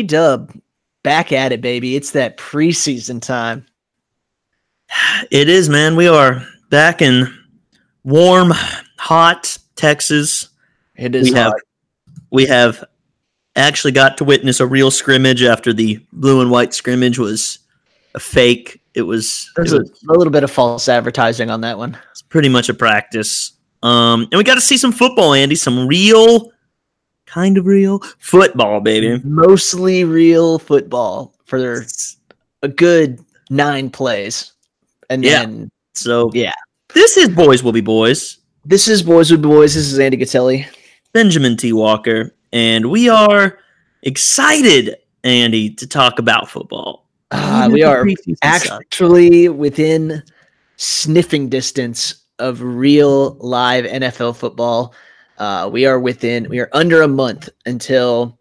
B Dub back at it, baby. It's that preseason time. It is, man. We are back in warm, hot Texas. It is we have hot. we have actually got to witness a real scrimmage after the blue and white scrimmage was a fake. It was, There's it a, was a little bit of false advertising on that one. It's pretty much a practice. Um, and we got to see some football, Andy. Some real, kind of real football, baby. Mostly real football for a good nine plays. And Yeah. then So Yeah. this is boys will be boys. this is Boys Will Be Boys. This is Andy Gatelli. Benjamin T. Walker, and we are excited, Andy, to talk about football. Uh, we are actually within sniffing distance of real live NFL football. Uh, we are within, we are under a month until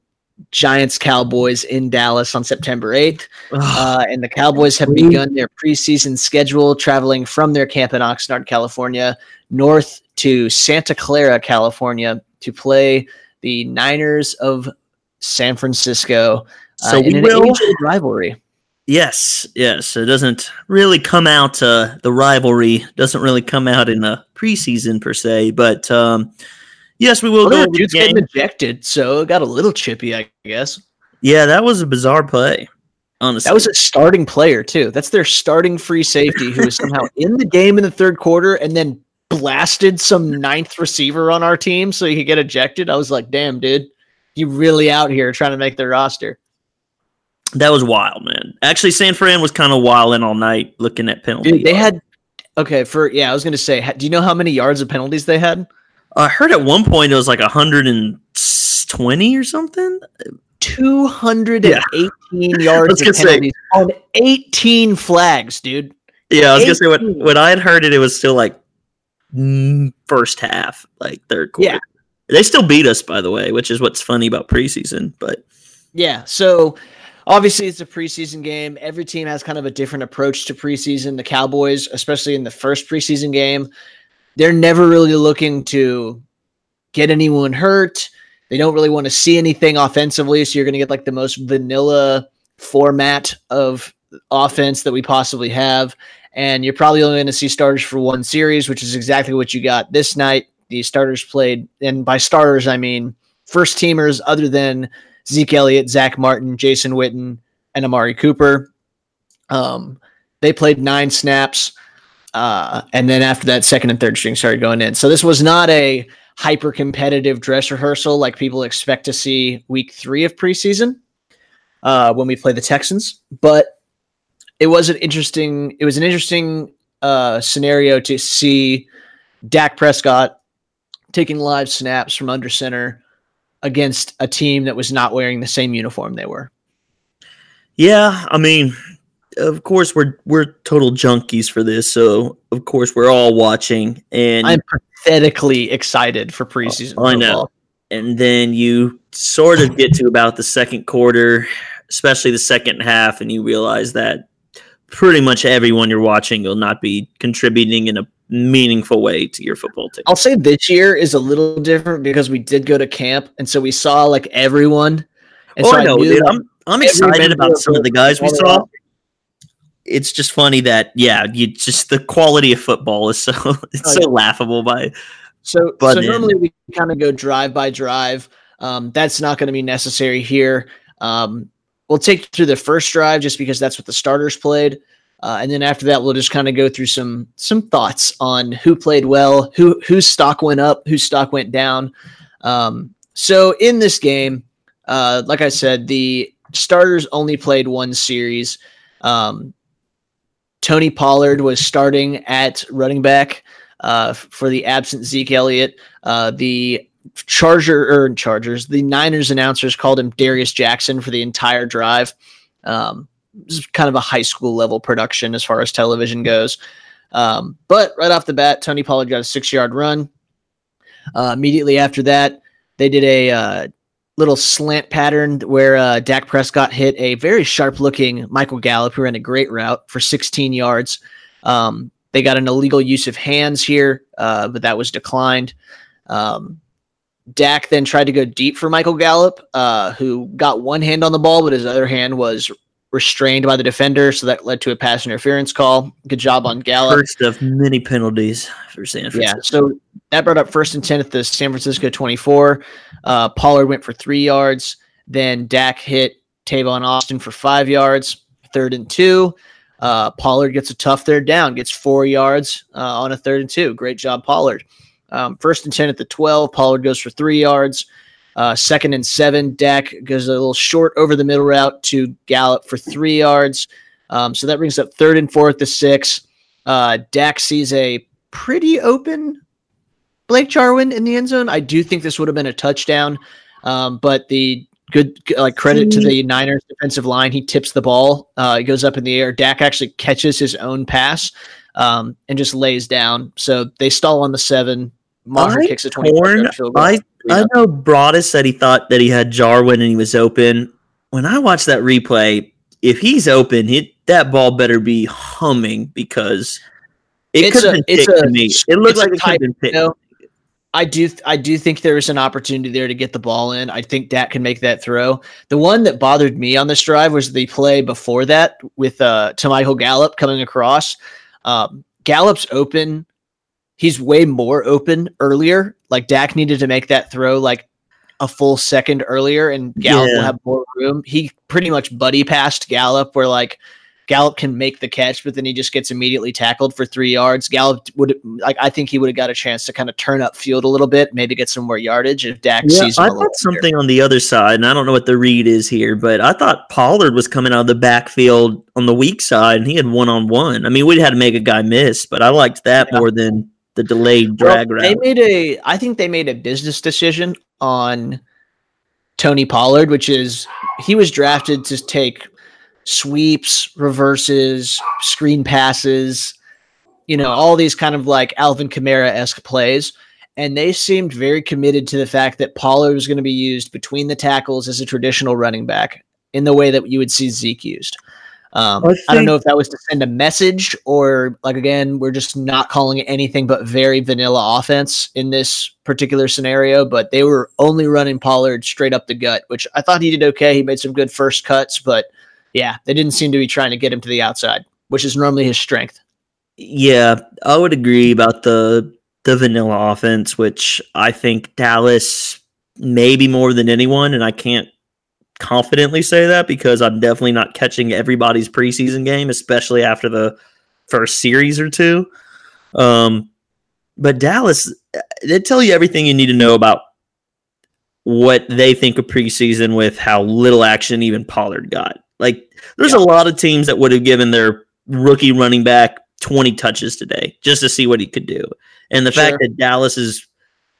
Giants Cowboys in Dallas on September 8th. Uh, and the Cowboys have begun their preseason schedule, traveling from their camp in Oxnard, California, north to Santa Clara, California, to play the Niners of San Francisco. uh, So in we an will- rivalry. Yes, yes. It doesn't really come out. Uh, the rivalry doesn't really come out in the preseason per se, but um, yes, we will Well, go their dude's getting ejected, so it got a little chippy, I guess. Yeah, that was a bizarre play. Honestly, That was a starting player too. That's their starting free safety who was somehow in the game in the third quarter and then blasted some ninth receiver on our team so he could get ejected. I was like, damn, dude, you really out here trying to make the roster. that was wild, man. Actually, San Fran was kind of wilding all night looking at penalties. Dude, they yards. had okay for yeah. I was gonna say, do you know how many yards of penalties they had? I heard at one point it was like hundred and twenty or something. Two hundred and eighteen yards say- on eighteen flags, dude. Yeah, I was gonna say when when I had heard it, it was still like first half, like third quarter. Yeah. They still beat us, by the way, which is what's funny about preseason. But Yeah. So obviously it's a preseason game. Every team has kind of a different approach to preseason. The Cowboys, especially in the first preseason game, they're never really looking to get anyone hurt. They don't really want to see anything offensively. So you're going to get like the most vanilla format of offense that we possibly have. And you're probably only going to see starters for one series, which is exactly what you got this night. The starters played, and by starters, I mean first teamers other than Zeke Elliott, Zack Martin, Jason Witten, and Amari Cooper. Um, they played nine snaps. Uh, and then after that, second and third string started going in. So this was not a hyper competitive dress rehearsal like people expect to see week three of preseason uh, when we play the Texans. But it was an interesting, it was an interesting uh, scenario to see Dak Prescott taking live snaps from under center against a team that was not wearing the same uniform they were. yeah, I mean, of course we're we're total junkies for this, so of course we're all watching, and I'm pathetically excited for preseason Oh, I know. and then you sort of get to about the second quarter, especially the second half, and you realize that pretty much everyone you're watching will not be contributing in a meaningful way to your football team. I'll say this year is a little different because we did go to camp, and so we saw like everyone. And oh, so I know, knew dude. I'm I'm excited about some of the- guys we saw. It's just funny that yeah, you just the quality of football is so it's Oh, so yeah. laughable by So, But so normally we kind of go drive by drive. Um, that's not going to be necessary here. Um, we'll take you through the first drive just because that's what the starters played, uh, and then after that we'll just kind of go through some some thoughts on who played well, who whose stock went up, whose stock went down. Um, so in this game, uh, like I said, the starters only played one series. Um, Tony Pollard was starting at running back uh, for the absent Zeke Elliott. Uh, the Charger or Chargers, the Niners announcers called him Darius Jackson for the entire drive. Um, this is kind of a high school level production as far as television goes. Um, but right off the bat, Tony Pollard got a six yard run. Uh, immediately after that, they did a uh, little slant pattern where uh, Dak Prescott hit a very sharp looking Michael Gallup, who ran a great route for 16 yards. Um, they got an illegal use of hands here, uh, but that was declined. Um, Dak then tried to go deep for Michael Gallup, uh, who got one hand on the ball, but his other hand was restrained by the defender, so that led to a pass interference call. Good job on Gallup. First of many penalties for San Francisco. Yeah, so that brought up first and 10 at the San Francisco 24. Uh, Pollard went for three yards. Then Dak hit Tavon Austin for five yards, third and two. Uh, Pollard gets a tough third down, gets four yards uh, on a third and two. Great job, Pollard. Um, first and 10 at the 12. Pollard goes for three yards. Uh, second and seven, Dak goes a little short over the middle route to Gallup for three yards. Um, so that brings up third and fourth to six. Uh, Dak sees a pretty open Blake Jarwin in the end zone. I do think this would have been a touchdown, um, but the good like credit to the Niners defensive line. He tips the ball. Uh, it goes up in the air. Dak actually catches his own pass um, and just lays down. So they stall on the seven. Maher kicks a twenty. I I know Broadus said he thought that he had Jarwin and he was open. When I watched that replay, if he's open, he, that ball better be humming because it could have been picked a, to me. It looked like it could have been picked. You know, I do I do think there is an opportunity there to get the ball in. I think Dak can make that throw. The one that bothered me on this drive was the play before that with uh to Michael Gallup coming across. Um, Gallup's open. He's way more open earlier. Like Dak needed to make that throw like a full second earlier, and Gallup yeah. will have more room. He pretty much buddy passed Gallup where like Gallup can make the catch, but then he just gets immediately tackled for three yards. Gallup would like I think he would have got a chance to kind of turn up field a little bit, maybe get some more yardage if Dak yeah, sees. I thought something on the other side, and I don't know what the read is here, but I thought Pollard was coming out of the backfield on the weak side, and he had one on one. I mean, we had to make a guy miss, but I liked that yeah. more than the delayed drag well, route. They made a, I think they made a business decision on Tony Pollard, which is he was drafted to take sweeps, reverses, screen passes, you know, all these kind of like Alvin Kamara esque plays. And they seemed very committed to the fact that Pollard was going to be used between the tackles as a traditional running back in the way that you would see Zeke used. Um, I, I, don't know if that was to send a message or, like, again, we're just not calling it anything but very vanilla offense in this particular scenario. But they were only running Pollard straight up the gut, which I thought he did okay. He made some good first cuts, but yeah, they didn't seem to be trying to get him to the outside, which is normally his strength. Yeah, I would agree about the the vanilla offense, which I think Dallas maybe more than anyone, and I can't confidently say that because I'm definitely not catching everybody's preseason game, especially after the first series or two. Um, but Dallas, they tell you everything you need to know about what they think of preseason with how little action even Pollard got. Like there's yeah. a lot of teams that would have given their rookie running back 20 touches today just to see what he could do. And the sure. fact that Dallas has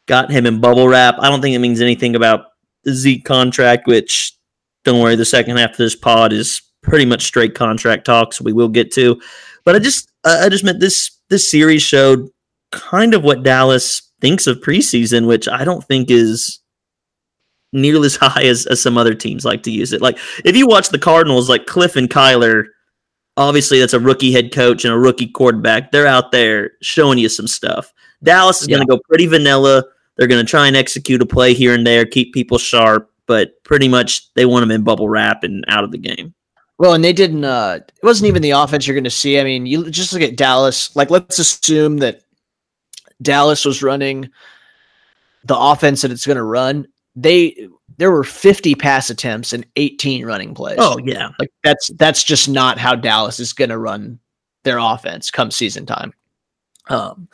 got him in bubble wrap, I don't think it means anything about the Zeke contract, which don't worry, the second half of this pod is pretty much straight contract talks. we will get to. But I just I just meant this this series showed kind of what Dallas thinks of preseason, which I don't think is nearly as high as, as some other teams like to use it. Like if you watch the Cardinals, like Cliff and Kyler, obviously that's a rookie head coach and a rookie quarterback. They're out there showing you some stuff. Dallas is yeah. going to go pretty vanilla. They're going to try and execute a play here and there, keep people sharp, but pretty much they want them in bubble wrap and out of the game. Well, and they didn't. Uh, it wasn't even the offense you're going to see. I mean, you just look at Dallas. Like, let's assume that Dallas was running the offense that it's going to run they there were 50 pass attempts and 18 running plays. Oh yeah. Like that's that's just not how Dallas is going to run their offense come season time. Um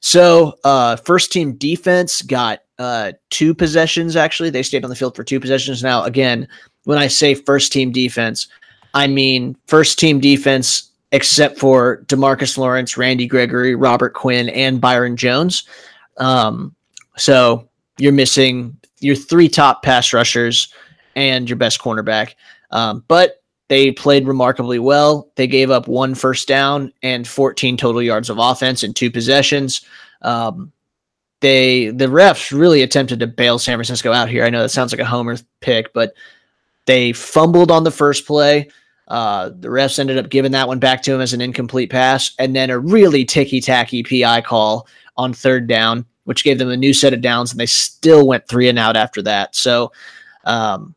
so uh first team defense got uh two possessions actually. They stayed on the field for two possessions. Now again, when I say first team defense, I mean first team defense except for DeMarcus Lawrence, Randy Gregory, Robert Quinn and Byron Jones. Um so you're missing your three top pass rushers and your best cornerback. Um, but they played remarkably well. They gave up one first down and 14 total yards of offense in two possessions. Um, they the refs really attempted to bail San Francisco out here. I know that sounds like a homer pick, but they fumbled on the first play. Uh, the refs ended up giving that one back to him as an incomplete pass, and then a really ticky tacky PI call on third down which gave them a new set of downs, and they still went three and out after that. So um,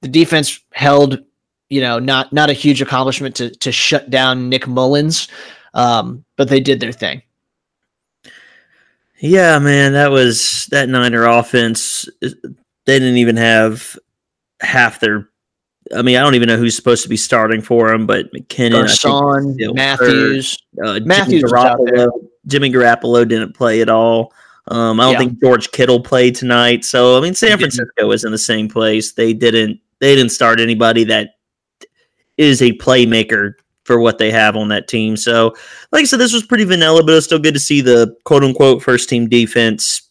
the defense held, you know, not not a huge accomplishment to to shut down Nick Mullens, um, but they did their thing. Yeah, man, that was that Niner offense. They didn't even have half their. I mean, I don't even know who's supposed to be starting for them, but McKinnon, Garcon, Matthews, uh, Matthews, Jimmy Garoppolo, Jimmy Garoppolo didn't play at all. Um, I don't yeah. think George Kittle played tonight. So I mean, San Francisco was in the same place. They didn't. They didn't start anybody that is a playmaker for what they have on that team. So, like I said, this was pretty vanilla, but it's still good to see the quote unquote first team defense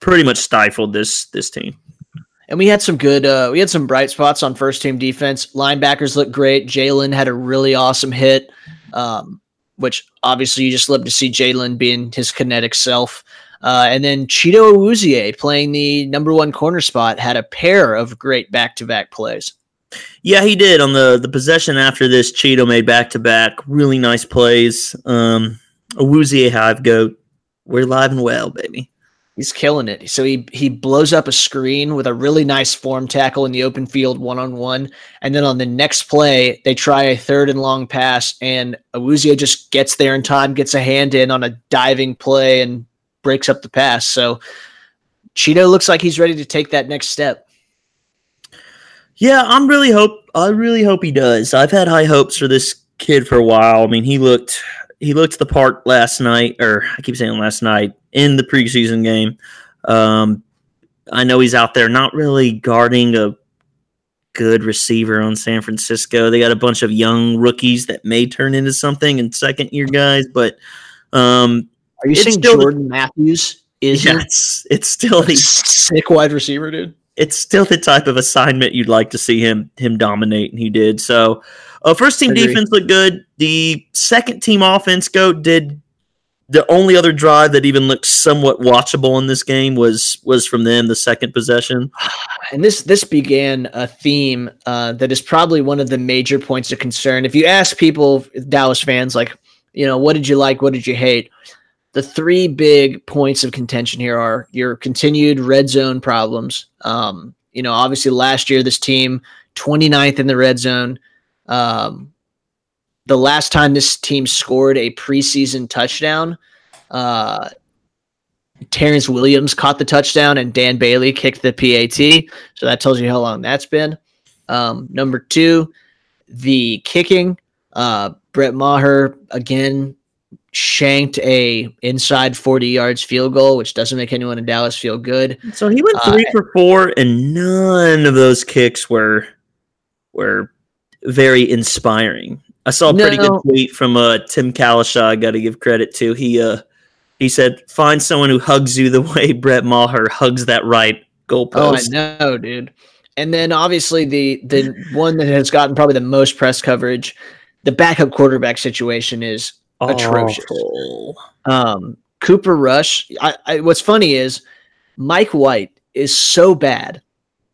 pretty much stifled this this team. And we had some good, uh, we had some bright spots on first team defense. Linebackers looked great. Jalen had a really awesome hit, um, which obviously you just love to see Jalen being his kinetic self. Uh, and then Chido Awuzie playing the number one corner spot had a pair of great back to back plays. Yeah, he did on the the possession after this. Cheeto made back to back, really nice plays. Um, Awuzie Hive goat, we're live and well, baby. He's killing it. So he he blows up a screen with a really nice form tackle in the open field one on one, and then on the next play they try a third and long pass, and Awuzie just gets there in time, gets a hand in on a diving play, and breaks up the pass. So Cheeto looks like he's ready to take that next step. Yeah, I'm really hope I really hope he does. I've had high hopes for this kid for a while. I mean, he looked he looked the part last night, or I keep saying last night in the preseason game. Um, I know he's out there not really guarding a good receiver on San Francisco. They got a bunch of young rookies that may turn into something and second year guys, but um, are you saying Jordan the, Matthews is yeah, it's, it's still a sick wide receiver, dude? It's still the type of assignment you'd like to see him him dominate, and he did. So, uh, first team defense looked good. The second team offense go did the only other drive that even looked somewhat watchable in this game was was from them the second possession. And this this began a theme uh, that is probably one of the major points of concern. If you ask people dallas fans like you know what did you like? What did you hate the three big points of contention here are your continued red zone problems. Um, you know, obviously last year this team 29th in the red zone. Um, the last time this team scored a preseason touchdown, uh, Terrance Williams caught the touchdown and Dan Bailey kicked the PAT. So that tells you how long that's been. Um, number two, the kicking. Uh, Brett Maher again shanked a inside 40 yards field goal, which doesn't make anyone in Dallas feel good. So he went three uh, for four, and none of those kicks were were very inspiring. I saw a pretty no. good tweet from uh, Tim Cowlishaw. I got to give credit to. He uh, he said, "Find someone who hugs you the way Brett Maher hugs that right goalpost." Oh, I know, dude. And then obviously the the one that has gotten probably the most press coverage, the backup quarterback situation is atrocious. Um, Cooper Rush. I, I, what's funny is Mike White is so bad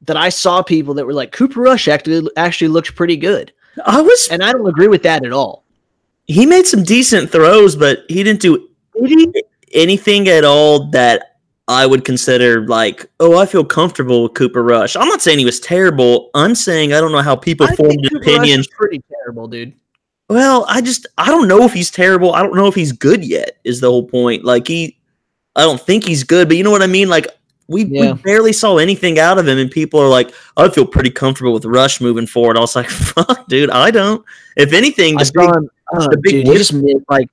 that I saw people that were like Cooper Rush actually actually looks pretty good. I was, and I don't agree with that at all. He made some decent throws, but he didn't do anything at all that I would consider like, oh, I feel comfortable with Cooper Rush. I'm not saying he was terrible. I'm saying I don't know how people I formed an opinion. Pretty terrible, dude. Well, I just I don't know if he's terrible. I don't know if he's good yet. Is the whole point? Like he, I don't think he's good, but you know what I mean. Like we, yeah. we barely saw anything out of him, and people are like, I feel pretty comfortable with Rush moving forward. I was like, fuck, dude, I don't. If anything, the big, him, uh, the big dude, just made, like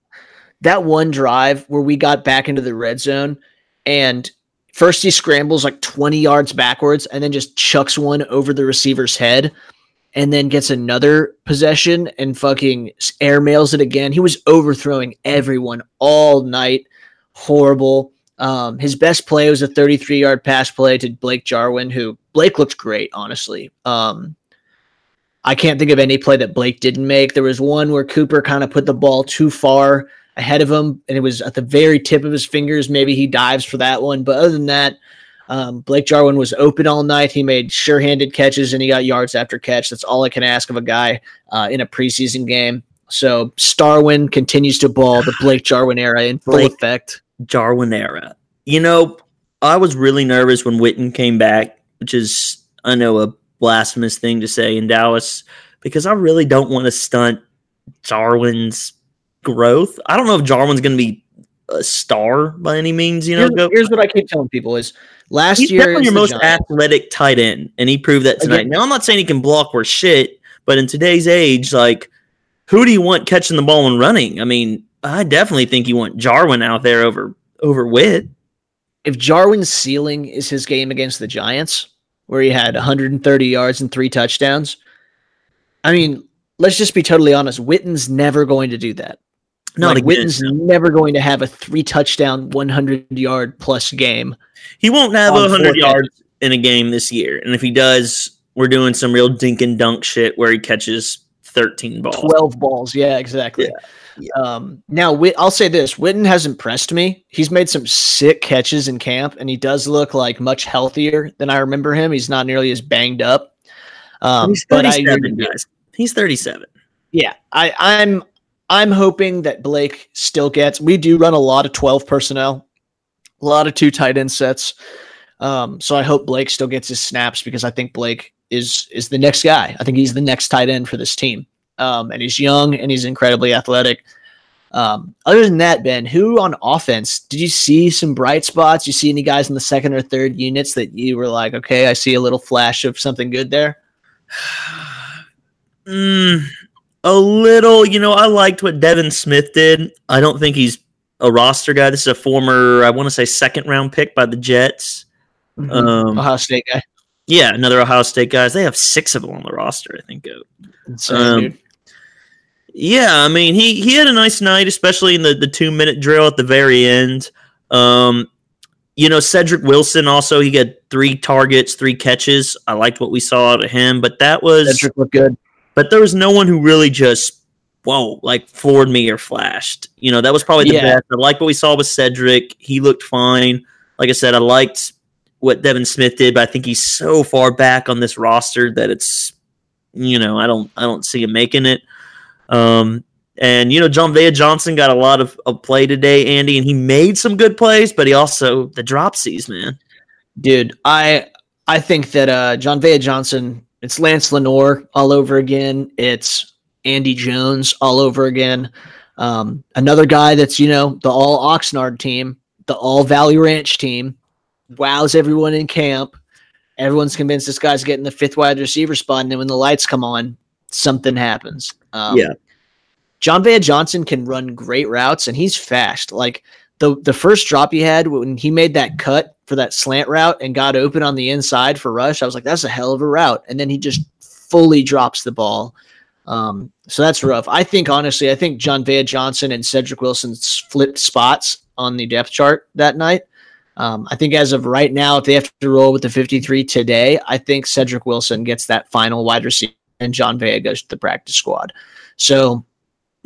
that one drive where we got back into the red zone, and first he scrambles like 20 yards backwards, and then just chucks one over the receiver's head and then gets another possession and fucking airmails it again. He was overthrowing everyone all night. Horrible. Um, his best play was a 33 yard pass play to Blake Jarwin, who Blake looked great, honestly. Um, I can't think of any play that Blake didn't make. There was one where Cooper kind of put the ball too far ahead of him, and it was at the very tip of his fingers. Maybe he dives for that one. But other than that, um, Blake Jarwin was open all night. He made sure-handed catches and he got yards after catch. That's all I can ask of a guy uh, in a preseason game. So Starwin continues to ball the Blake Jarwin era in full Blake effect. Jarwin era. You know, I was really nervous when Witten came back, which is I know a blasphemous thing to say in Dallas because I really don't want to stunt Jarwin's growth. I don't know if Jarwin's going to be a star by any means. You know, here's, here's, what I keep telling people: is last he's year definitely your most Giants. athletic tight end, and he proved that tonight. Again, now I'm not saying he can block or shit, but in today's age, like who do you want catching the ball and running? I mean, I definitely think you want Jarwin out there over over Witt. If Jarwin's ceiling is his game against the Giants, where he had 130 yards and three touchdowns, I mean, let's just be totally honest. Witten's never going to do that. No, like Witten's no. never going to have a three touchdown, 100 yard plus game. He won't have 100 yards in a game this year. And if he does, we're doing some real dink and dunk shit where he catches 13 balls. 12 balls. Yeah, exactly. Yeah. Yeah. Um, now, I'll say this Witten has impressed me. He's made some sick catches in camp, and he does look like much healthier than I remember him. He's not nearly as banged up. Um, he's 37, but I, guys. He's 37. Yeah, I, I'm I'm hoping that Blake still gets. We do run a lot of 12 personnel, a lot of two tight end sets. Um, so I hope Blake still gets his snaps because I think Blake is is the next guy. I think he's the next tight end for this team. Um, and he's young and he's incredibly athletic. Um, other than that, Ben, who on offense did you see some bright spots? You see any guys in the second or third units that you were like, okay, I see a little flash of something good there? mm, a little, you know, I liked what Devin Smith did. I don't think he's a roster guy. This is a former, I want to say, second round pick by the Jets. Mm-hmm. Um, Ohio State guy. Yeah, another Ohio State guys. They have six of them on the roster, I think. Insane, um, yeah, I mean, he he had a nice night, especially in the the two minute drill at the very end. Um, you know, Cedric Wilson also he got three targets, three catches. I liked what we saw out of him, but that was Cedric looked good but there was no one who really just whoa like floored me or flashed. You know, that was probably the yeah. best. I like what we saw with Cedric. He looked fine. Like I said, I liked what Devin Smith did, but I think he's so far back on this roster that it's you know, I don't I don't see him making it. Um and you know, Jon'Vea Johnson got a lot of, of play today, Andy, and he made some good plays, but he also the dropsies, man. Dude, I I think that uh Jon'Vea Johnson it's Lance Lenoir all over again. It's Andy Jones all over again. Um, another guy that's, you know, the all Oxnard team, the all Valley Ranch team, wows everyone in camp. Everyone's convinced this guy's getting the fifth wide receiver spot. And then when the lights come on, something happens. Um, yeah. Jon'Vea Johnson can run great routes and he's fast. Like the, the first drop he had when he made that cut for that slant route and got open on the inside for rush, I was like, that's a hell of a route. And then he just fully drops the ball. Um, so that's rough. I think honestly, I think Jon'Vea Johnson and Cedric Wilson flipped spots on the depth chart that night. Um, I think as of right now, if they have to roll with the 53 today, I think Cedric Wilson gets that final wide receiver and Jon'Vea goes to the practice squad. So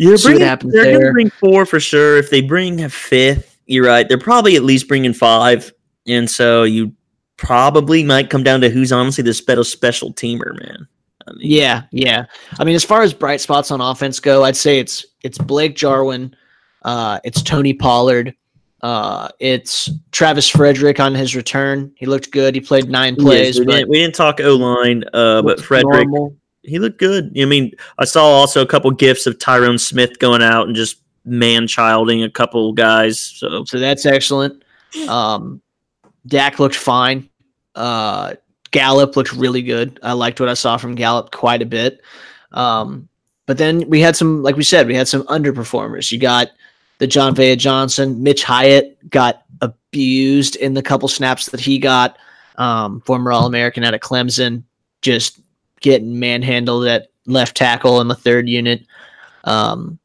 you're bringing, they're going to bring four for sure. If they bring a fifth, you're right. They're probably at least bringing five. And so you probably might come down to who's honestly the special special teamer, man. I mean, yeah, yeah. I mean, as far as bright spots on offense go, I'd say it's it's Blake Jarwin, uh, it's Tony Pollard, uh, it's Travis Frederick on his return. He looked good. He played nine plays. we, didn't, we, didn't, talk O line, uh, but Frederick, normal. He looked good. I mean, I saw also a couple gifts of Tyron Smith going out and just man childing a couple guys. So, so that's excellent. Um, Dak looked fine. Uh, Gallup looked really good. I liked what I saw from Gallup quite a bit. Um, but then we had some, like we said, we had some underperformers. You got the Jon'Vea Johnson, Mitch Hyatt got abused in the couple snaps that he got. Um, former All American out of Clemson, just getting manhandled at left tackle in the third unit. Um,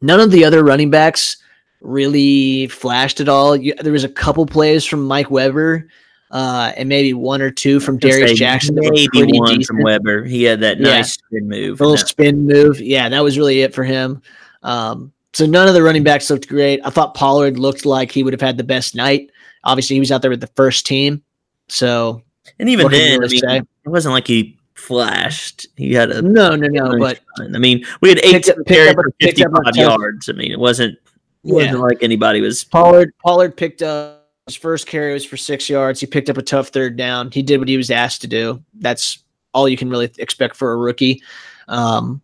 none of the other running backs really flashed at all. You, there was a couple plays from Mike Weber, uh, and maybe one or two from Darius Jackson. Maybe one decent. from Weber. He had that yeah. nice spin move. A little spin move. Yeah, that was really it for him. Um, so none of the running backs looked great. I thought Pollard looked like he would have had the best night. Obviously, he was out there with the first team. So, and even then, really I mean, it wasn't like he flashed. He had a no, no, no. But I mean, we had eight carries for fifty-five yards. I mean, it wasn't it wasn't like anybody was Pollard. Pollard picked up His first carry was for six yards. He picked up a tough third down. He did what he was asked to do. That's all you can really expect for a rookie. Um,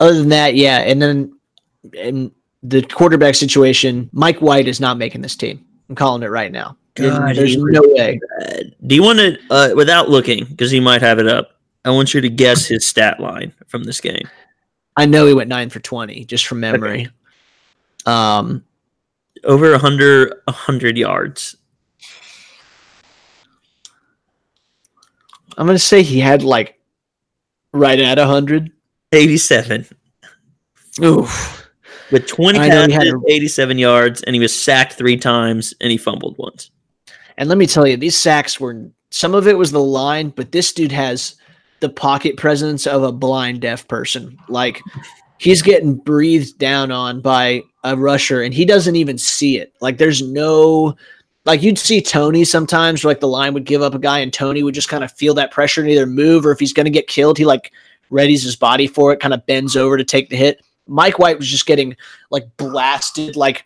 other than that, yeah. And then in the quarterback situation, Mike White is not making this team. I'm calling it right now. God, There's no way. bad. Do you want to, uh, without looking, because he might have it up? I want you to guess his stat line from this game. I know he went nine for 20 just from memory. Um, Over a 100, a 100 yards. I'm going to say he had like right at 100. 87 Oof. with 20 he had catches, a- 87 yards, and he was sacked three times and he fumbled once. And let me tell you, these sacks were some of it was the line, but this dude has the pocket presence of a blind deaf person. Like he's getting breathed down on by a rusher and he doesn't even see it. Like there's no like you'd see Tony sometimes where, like the line would give up a guy and Tony would just kind of feel that pressure and either move or if he's going to get killed, he like readies his body for it, kind of bends over to take the hit. Mike White was just getting like blasted like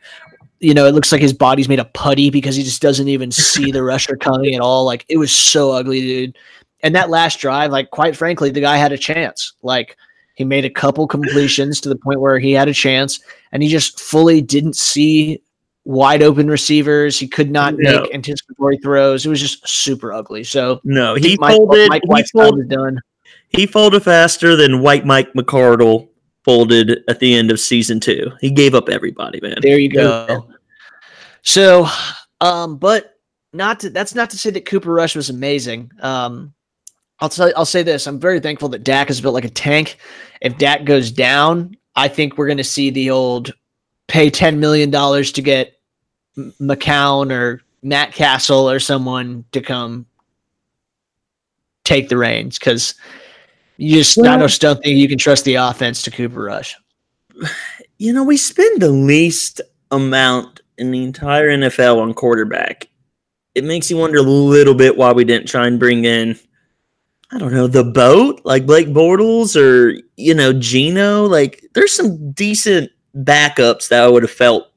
you know, it looks like his body's made of putty because he just doesn't even see the rusher coming at all. Like it was so ugly, dude. And that last drive, like quite frankly, the guy had a chance. Like he made a couple completions to the point where he had a chance, and he just fully didn't see wide open receivers. He could not No. make anticipatory throws. It was just super ugly. So No, he Mike, folded. Mike he, folded done. he folded faster than White Mike McCardle folded at the end of season two. He gave up everybody, man. There you go. So, um, but not to, that's not to say that Cooper Rush was amazing. Um, I'll tell I'll say this: I'm very thankful that Dak is built like a tank. If Dak goes down, I think we're going to see the old pay ten million dollars to get M- McCown or Matt Cassel or someone to come take the reins because you just I just don't think you can trust the offense to Cooper Rush. You know, we spend the least amount in the entire NFL on quarterback. It makes you wonder a little bit why we didn't try and bring in, I don't know, the boat like Blake Bortles or you know Geno. Like, there's some decent backups that I would have felt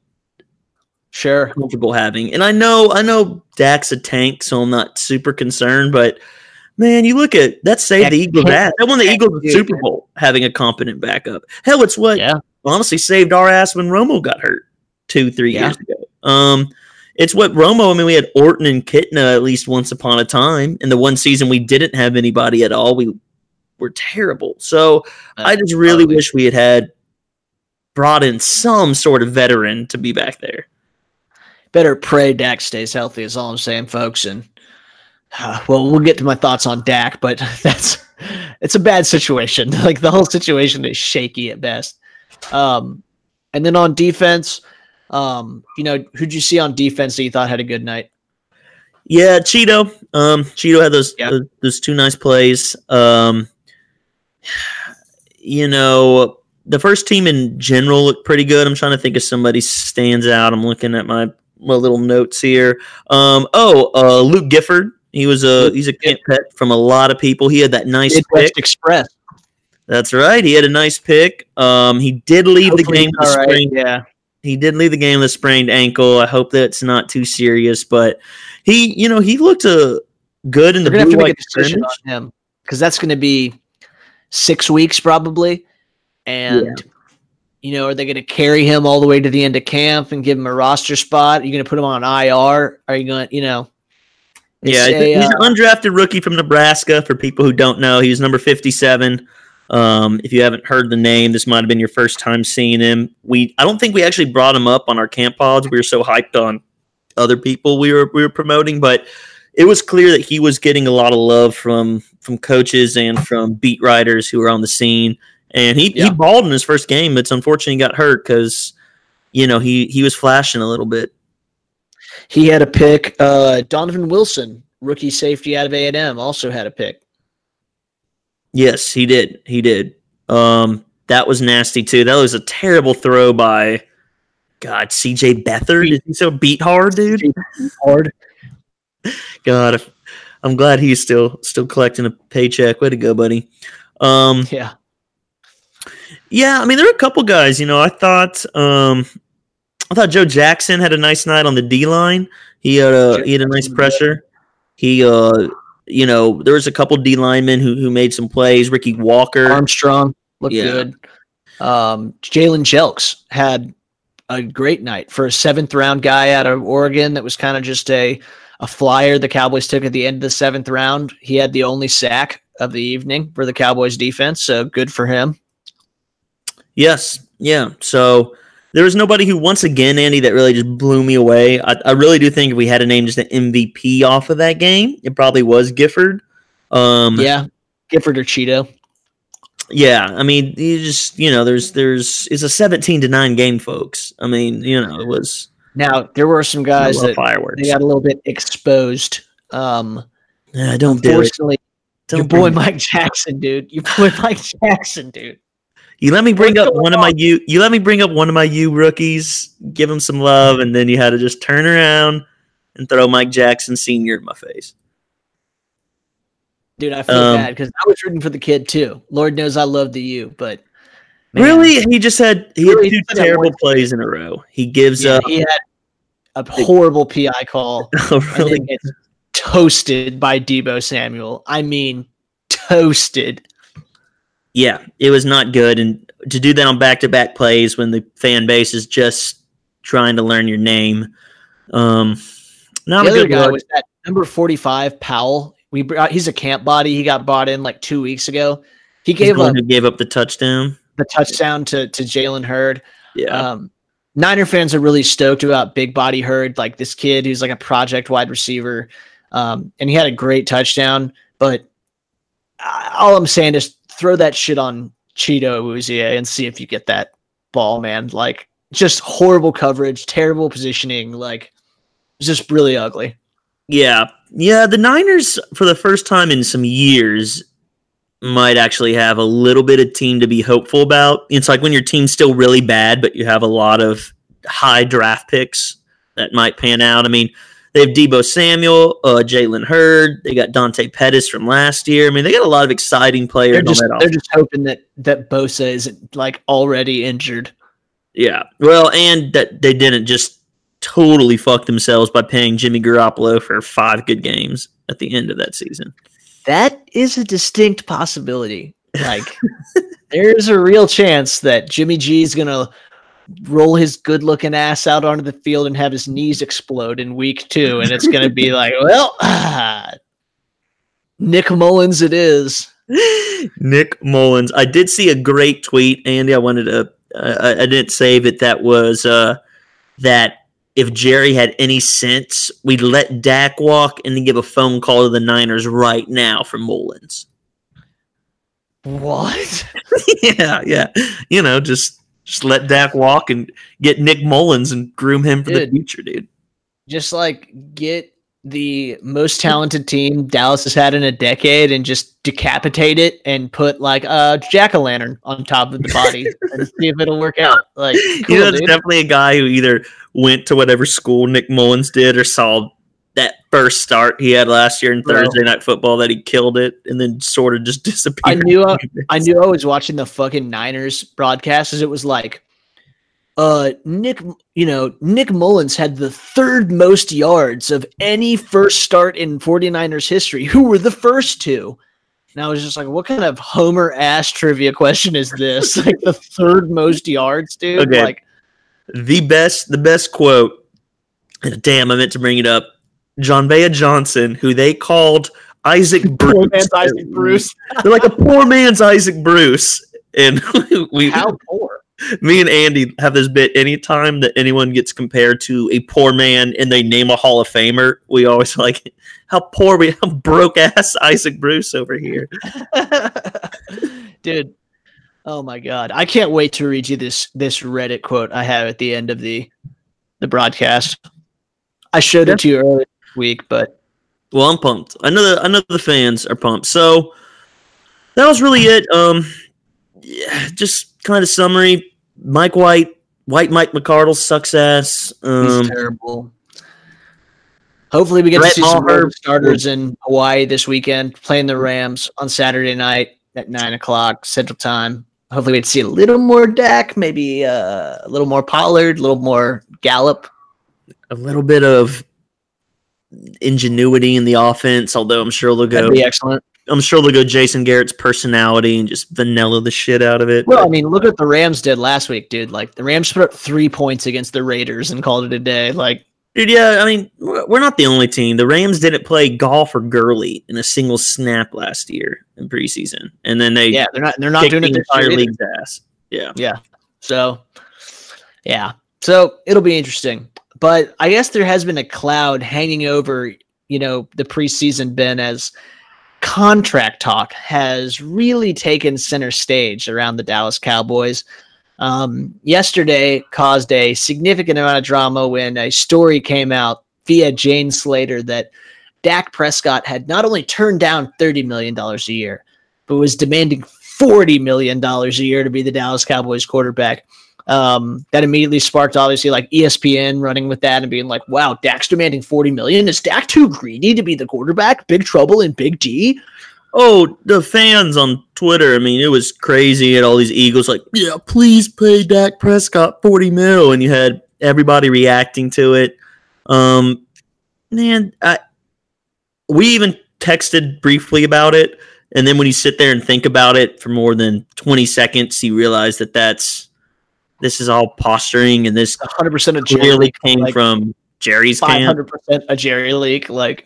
Sure, comfortable having. And I know, I know Dak's a tank, so I'm not super concerned. But man, you look at that saved Dak the Eagles. Ass. That won the Eagles the Super. Bowl having a competent backup. Hell, it's what yeah. honestly saved our ass when Romo got hurt two, three Yeah. years ago. Um, it's what Romo. I mean, we had Orton and Kitna at least once upon a time. In the one season we didn't have anybody at all, we were terrible. So I just really totally. wish we had had brought in some sort of veteran to be back there. better pray Dak stays healthy. Is all I'm saying, folks. And uh, well, we'll get to my thoughts on Dak, but that's it's a bad situation. Like the whole situation is shaky at best. Um, and then on defense, um, you know, who'd you see on defense that you thought had a good night? Yeah, Cheeto. Um, Cheeto had those Yeah. those, those two nice plays. Um, you know, the first team in general looked pretty good. I'm trying to think if somebody stands out. I'm looking at my my little notes here. Um, oh, uh, Luke Gifford. He was a he's a camp pet from a lot of people. He had that nice pick. Express. That's right. He had a nice pick. Um, he did leave the game with a all right. Yeah, he did leave the game with a sprained ankle. I hope that's not too serious, but he, you know, he looked uh, good in the they're gonna have to blue make a decision on him because that's going to be six weeks probably, and. You know, are they going to carry him all the way to the end of camp and give him a roster spot? Are you going to put him on IR? Are you going, to you know, Yeah, a, he's uh, an undrafted rookie from Nebraska. For people who don't know, he was number fifty-seven. Um, if you haven't heard the name, this might have been your first time seeing him. We, I don't think we actually brought him up on our camp pods. We were so hyped on other people we were we were promoting, but it was clear that he was getting a lot of love from from coaches and from beat writers who were on the scene. And he, Yeah. he balled in his first game. It's unfortunate he got hurt because you know he he was flashing a little bit. He had a pick. Uh, Donovan Wilson, rookie safety out of A and M, also had a pick. Yes, he did. He did. Um, that was nasty too. That was a terrible throw by God, CJ Beathard. Is he so beat hard, dude? Hard. God, I'm glad he's still still collecting a paycheck. Way to go, buddy. Um, Yeah. yeah, I mean there were a couple guys. You know, I thought um, I thought Joe Jackson had a nice night on the D line. He had a he had a nice pressure. He uh you know there was a couple D linemen who who made some plays. Ricky Walker, Armstrong looked Yeah. good. Um, Jalen Jelks had a great night for a seventh round guy out of Oregon. That was kind of just a a flyer the Cowboys took at the end of the seventh round. He had the only sack of the evening for the Cowboys defense, so good for him. Yes, yeah. So there was nobody who, once again, Andy, that really just blew me away. I, I really do think if we had to name just an MVP off of that game, it probably was Gifford. Um, Yeah, Gifford or Cheeto. yeah. I mean, you just you know, there's there's it's a seventeen to nine game, folks. I mean, you know, it was Now there were some guys that fireworks. they got a little bit exposed. Um, Yeah, don't do it. Don't your boy Mike Jackson, dude. Your boy Mike Jackson, dude. You let me bring What's up one of my you. You let me bring up one of my you rookies, give him some love, and then you had to just turn around and throw Mike Jackson Senior in my face. Dude, I feel Um, bad because I was rooting for the kid too. Lord knows I love the U, but man, Really, he just had he Really, had two terrible plays in a row. He gives yeah, up he had a horrible PI call a really gets toasted by Deebo Samuel. I mean, toasted. Yeah. It was not good, and to do that on back to back plays when the fan base is just trying to learn your name, um, not the a good guy look. was that number forty-five Powell. We brought, he's a camp body. He got bought in like two weeks ago. He gave up who gave up the touchdown. the touchdown to to Jalen Hurd. Yeah, Um, Niner fans are really stoked about Big Body Hurd, like this kid who's like a project wide receiver, um, and he had a great touchdown. But uh, all I'm saying is throw that shit on Cheeto Uzie and see if you get that ball, man. Like just horrible coverage, terrible positioning, like just really ugly. Yeah. Yeah. The Niners, for the first time in some years, might actually have a little bit of team to be hopeful about. It's like when your team's still really bad, but you have a lot of high draft picks that might pan out. I mean, they have Deebo Samuel, uh, Jalen Hurd. They got Dante Pettis from last year. I mean, they got a lot of exciting players They're on just they're offense. just hoping that that Bosa isn't like already injured. Yeah. Well, and that they didn't just totally fuck themselves by paying Jimmy Garoppolo for five good games at the end of that season. that is a distinct possibility. Like, there's a real chance that Jimmy G is gonna roll his good-looking ass out onto the field and have his knees explode in week two, and it's gonna be like, well, ah, Nick Mullens, it is. Nick Mullens. I did see a great tweet, Andy. I wanted to. Uh, I, I didn't save it. That was uh, that if Jerry had any sense, we'd let Dak walk and then give a phone call to the Niners right now for Mullens. What? yeah, yeah. You know, just just let Dak walk and get Nick Mullens and groom him for Dude. the future, dude. Just like get the most talented team Dallas has had in a decade and just decapitate it and put like a jack o' lantern on top of the body and see if it'll work out. Like, you cool, know, it's definitely a guy who either went to whatever school Nick Mullens did or saw that first start he had last year in Bro. Thursday Night Football that he killed it and then sort of just disappeared. I knew I, I knew I was watching the fucking Niners broadcast as it was like, uh, Nick, you know, Nick Mullens had the third most yards of any first start in 49ers history. Who were the first two? And I was just like, what kind of Homer ass trivia question is this? like the third most yards, dude. Okay. Like, the best the best quote damn i meant to bring it up Jon'Vea johnson who they called isaac bruce poor man's Isaac Bruce. they're like a poor man's isaac bruce. And we How poor? me and andy have this bit anytime that anyone gets compared to a poor man and they name a hall of famer we always like how poor we how broke ass isaac bruce over here. Dude oh my god. I can't wait to read you this this reddit quote i have at the end of the the broadcast. I showed it to you earlier week but Well, I'm pumped. I know the I know the fans are pumped. So that was really it. Um, yeah, just kind of summary. Mike White, White Mike McCardle sucks ass. he's Um, terrible hopefully we get Brett to see some Maher- more starters in hawaii this weekend playing the rams on saturday night at nine o'clock central time hopefully we get to see a little more Dak, maybe uh, a little more pollard a little more Gallup. a little bit of ingenuity in the offense. Although I'm sure they'll go. That'd be excellent. I'm sure they'll go Jason Garrett's personality and just vanilla the shit out of it. Well, but- I mean, look what the Rams did last week, dude. Like the Rams put up three points against the Raiders and called it a day. Like, Dude, yeah, I mean, we're not the only team. The Rams didn't play Goff or Gurley in a single snap last year in preseason, and then they yeah, they're not they're not doing the entire league's ass. Yeah, Yeah, So, yeah. So it'll be interesting. But I guess there has been a cloud hanging over, you know, the preseason, Ben, as contract talk has really taken center stage around the Dallas Cowboys. Um, yesterday caused a significant amount of drama when a story came out via Jane Slater that Dak Prescott had not only turned down $30 million a year, but was demanding $40 million a year to be the Dallas Cowboys quarterback. Um, that immediately sparked obviously like ESPN running with that and being like, wow, Dak's demanding 40 million. Is Dak too greedy to be the quarterback? Big trouble in Big D? Oh, the fans on Twitter. I mean, it was crazy. And all these Eagles like, yeah, please pay Dak Prescott 40 mil. And you had everybody reacting to it. Um, man, I, we even texted briefly about it. And then when you sit there and think about it for more than 20 seconds, you realize that that's, this is all posturing and this 100% a Jerry clearly came like from Jerry's camp. 500% a Jerry leak. Like,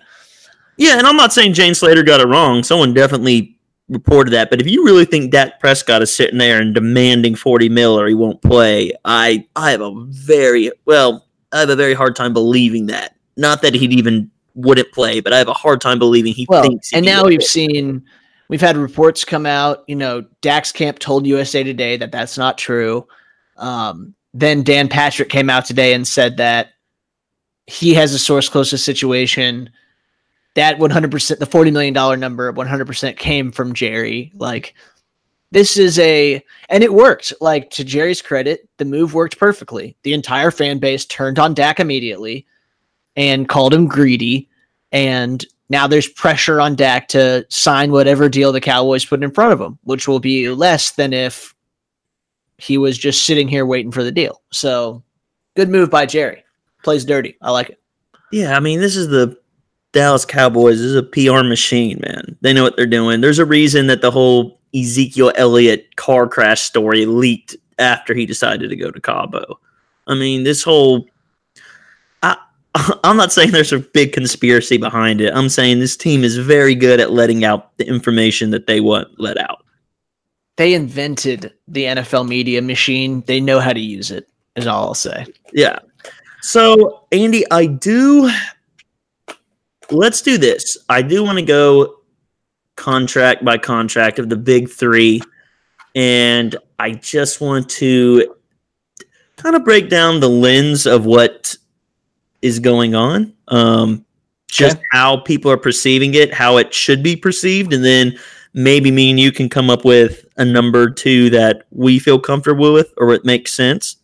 Yeah, and I'm not saying Jane Slater got it wrong. Someone definitely reported that. But if you really think Dak Prescott is sitting there and demanding 40 mil or he won't play, I I have a very well, I have a very hard time believing that. Not that he'd even wouldn't play, but I have a hard time believing he well, thinks. and now we've play. seen, we've had reports come out, you know, Dak's camp told USA Today that that's not true. Um, then Dan Patrick came out today and said that he has a source close to the situation. That 100%, the $40 million number, 100% came from Jerry. Like, this is a, and it worked. Like, to Jerry's credit, the move worked perfectly. The entire fan base turned on Dak immediately and called him greedy. And now there's pressure on Dak to sign whatever deal the Cowboys put in front of him, which will be less than if he was just sitting here waiting for the deal. So good move by Jerry. Plays dirty. I like it. Yeah, I mean, this is the Dallas Cowboys. This is a PR machine, man. They know what they're doing. There's a reason that the whole Ezekiel Elliott car crash story leaked after he decided to go to Cabo. I mean, this whole. I, I'm not saying there's a big conspiracy behind it. I'm saying this team is very good at letting out the information that they want let out. They invented the NFL media machine. They know how to use it, is all I'll say. Yeah. So, Andy, I do. Let's do this. I do want to go contract by contract of the big three. And I just want to kind of break down the lens of what is going on, um, just Okay. how people are perceiving it, how it should be perceived. And then maybe me and you can come up with a number two that we feel comfortable with or it makes sense.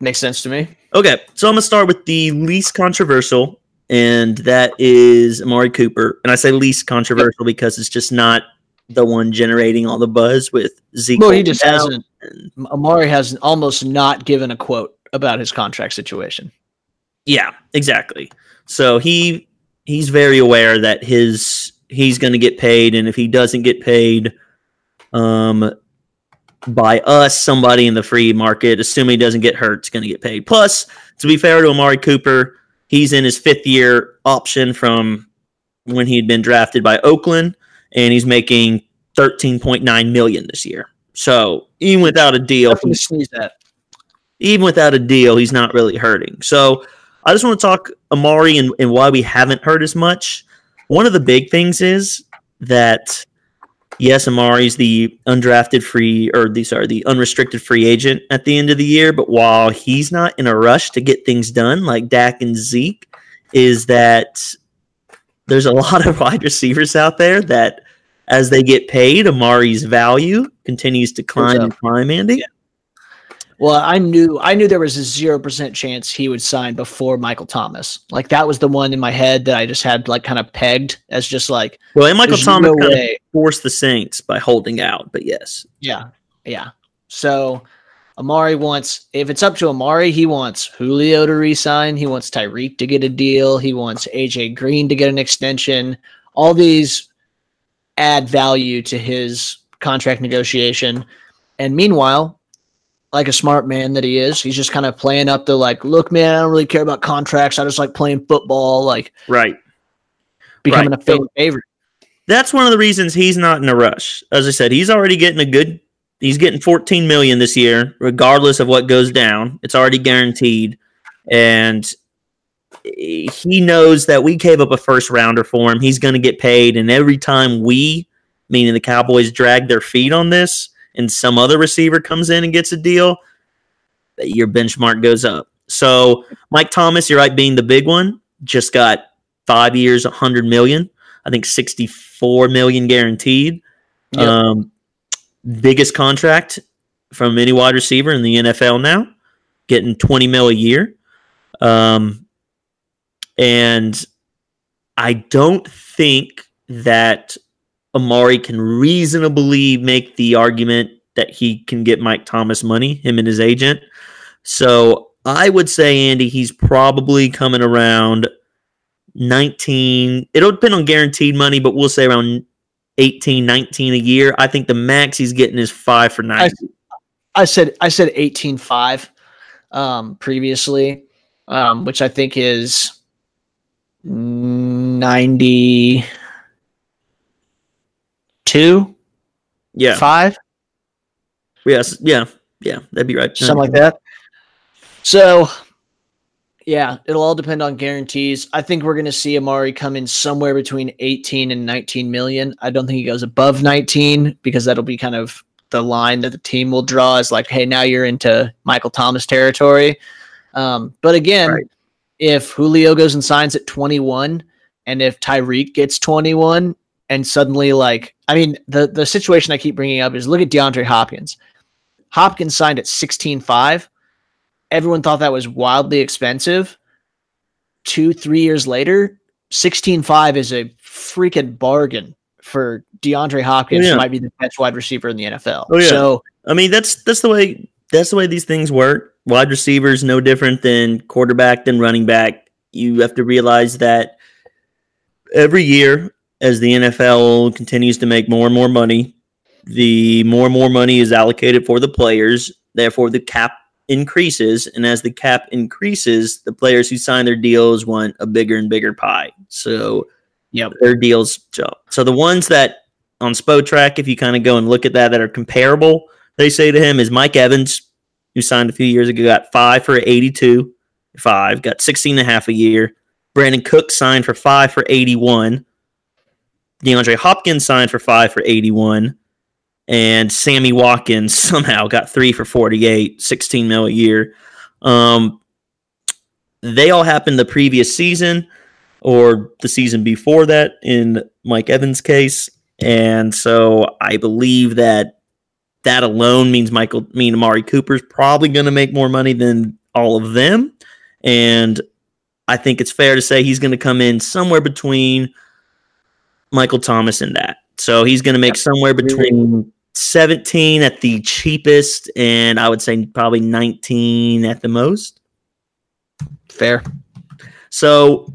Makes sense to me. Okay, so I'm gonna start with the least controversial, and that is Amari Cooper. And I say least controversial because it's just not the one generating all the buzz with Zeke. Well, he just hasn't. Amari has almost not given a quote about his contract situation. Yeah, exactly. So he he's very aware that his he's going to get paid, and if he doesn't get paid, um, by us, somebody in the free market, assuming he doesn't get hurt, is going to get paid. Plus, to be fair to Amari Cooper, he's in his fifth year option from when he had been drafted by Oakland, and he's making thirteen point nine million this year. So even without a deal, that. even without a deal, he's not really hurting. So I just want to talk Amari and, and why we haven't heard as much. One of the big things is that yes, Amari's the undrafted free or the sorry, the unrestricted free agent at the end of the year, but while he's not in a rush to get things done like Dak and Zeke, is that there's a lot of wide receivers out there that as they get paid, Amari's value continues to climb and climb, Andy. Well, I knew I knew there was a zero percent chance he would sign before Michael Thomas. Like that was the one in my head that I just had like kind of pegged as just like Well, and Michael Thomas no kind of forced the Saints by holding out, but yes. Yeah, yeah. So Amari wants, if it's up to Amari, he wants Julio to resign. He wants Tyreek to get a deal. He wants AJ Green to get an extension. All these add value to his contract negotiation. And meanwhile, like a smart man that he is, he's just kind of playing up the like, look, man, I don't really care about contracts. I just like playing football, like right, becoming right. a so favorite. That's one of the reasons he's not in a rush. As I said, he's already getting a good. He's getting 14 million this year, regardless of what goes down. It's already guaranteed, and he knows that we gave up a first rounder for him. He's going to get paid, and every time we, meaning the Cowboys, drag their feet on this, and some other receiver comes in and gets a deal, your benchmark goes up. So Mike Thomas, you're right, being the big one, just got five years, 100 million. I think 64 million guaranteed. Yep. Um, biggest contract from any wide receiver in the NFL now, getting 20 mil a year. Um, and I don't think that Amari can reasonably make the argument that he can get Mike Thomas money, him and his agent. So I would say, Andy, he's probably coming around 19. It'll depend on guaranteed money, but we'll say around 18, 19 a year. I think the max he's getting is five for nine. I, I said I said 18 5 um, previously, um, which I think is 90 two, yeah, five. Yes, yeah, yeah, that'd be right. Something like that. So, yeah, it'll all depend on guarantees. I think we're going to see Amari come in somewhere between 18 and 19 million. I don't think he goes above 19 because that'll be kind of the line that the team will draw is like, hey, now you're into Michael Thomas territory. Um, but again, right. if Julio goes and signs at 21, and if Tyreek gets 21, and suddenly like I mean the the situation I keep bringing up is look at DeAndre Hopkins. Hopkins signed at 16.5. Everyone thought that was wildly expensive. 2 3 years later, 16.5 is a freaking bargain for DeAndre Hopkins, yeah. might be the best wide receiver in the NFL. Oh, yeah. So I mean that's that's the way that's the way these things work. Wide receivers no different than quarterback than running back. You have to realize that every year as the NFL continues to make more and more money, the more and more money is allocated for the players. Therefore, the cap increases. And as the cap increases, the players who sign their deals want a bigger and bigger pie. So, yeah, their deals jump. So the ones that on Spotrac, if you kind of go and look at that, that are comparable, they say to him is Mike Evans, who signed a few years ago, got five for 82, five, got 16 and a half a year. Brandin Cooks signed for five for 81. DeAndre Hopkins signed for five for 81. And Sammy Watkins somehow got three for 48, 16 mil a year. Um, they all happened the previous season or the season before that in Mike Evans' case. And so I believe that that alone means Michael, mean Amari Cooper's probably going to make more money than all of them. And I think it's fair to say he's going to come in somewhere between Michael Thomas in that. So he's going to make somewhere between 17 at the cheapest and I would say probably 19 at the most. Fair. So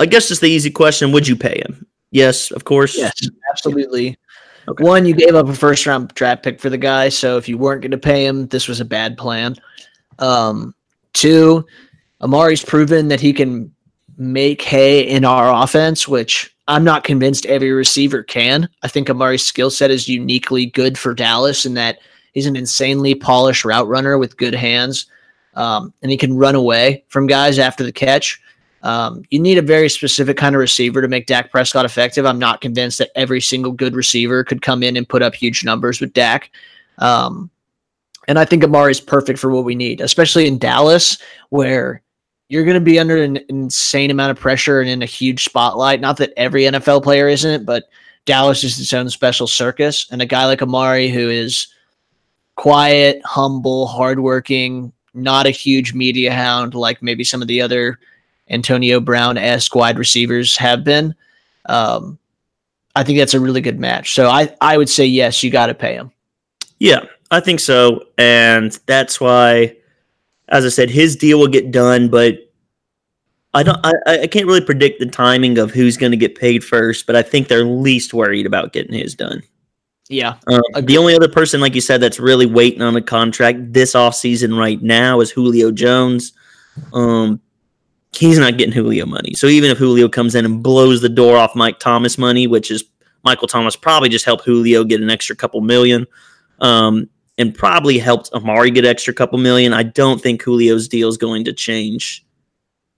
I guess just the easy question would you pay him? Yes, of course. Yes, absolutely. Okay. One, you gave up a first round draft pick for the guy. So if you weren't going to pay him, this was a bad plan. Um, two, Amari's proven that he can make hay in our offense, which I'm not convinced every receiver can. I think Amari's skill set is uniquely good for Dallas in that he's an insanely polished route runner with good hands, um, and he can run away from guys after the catch. Um, you need a very specific kind of receiver to make Dak Prescott effective. I'm not convinced that every single good receiver could come in and put up huge numbers with Dak. Um, and I think Amari is perfect for what we need, especially in Dallas, where you're going to be under an insane amount of pressure and in a huge spotlight. Not that every NFL player isn't, but Dallas is its own special circus. And a guy like Amari, who is quiet, humble, hardworking, not a huge media hound like maybe some of the other Antonio Brown esque wide receivers have been. Um, I think that's a really good match. So I, I would say yes, you got to pay him. Yeah, I think so, and that's why, as I said, his deal will get done, but I don't. I, I can't really predict the timing of who's going to get paid first, but I think they're least worried about getting his done. Yeah. Um, the only other person, like you said, that's really waiting on a contract this offseason right now is Julio Jones. Um, he's not getting Julio money. So even if Julio comes in and blows the door off Mike Thomas money, which is Michael Thomas probably just helped Julio get an extra couple million, um, and probably helped Amari get extra couple million. I don't think Julio's deal is going to change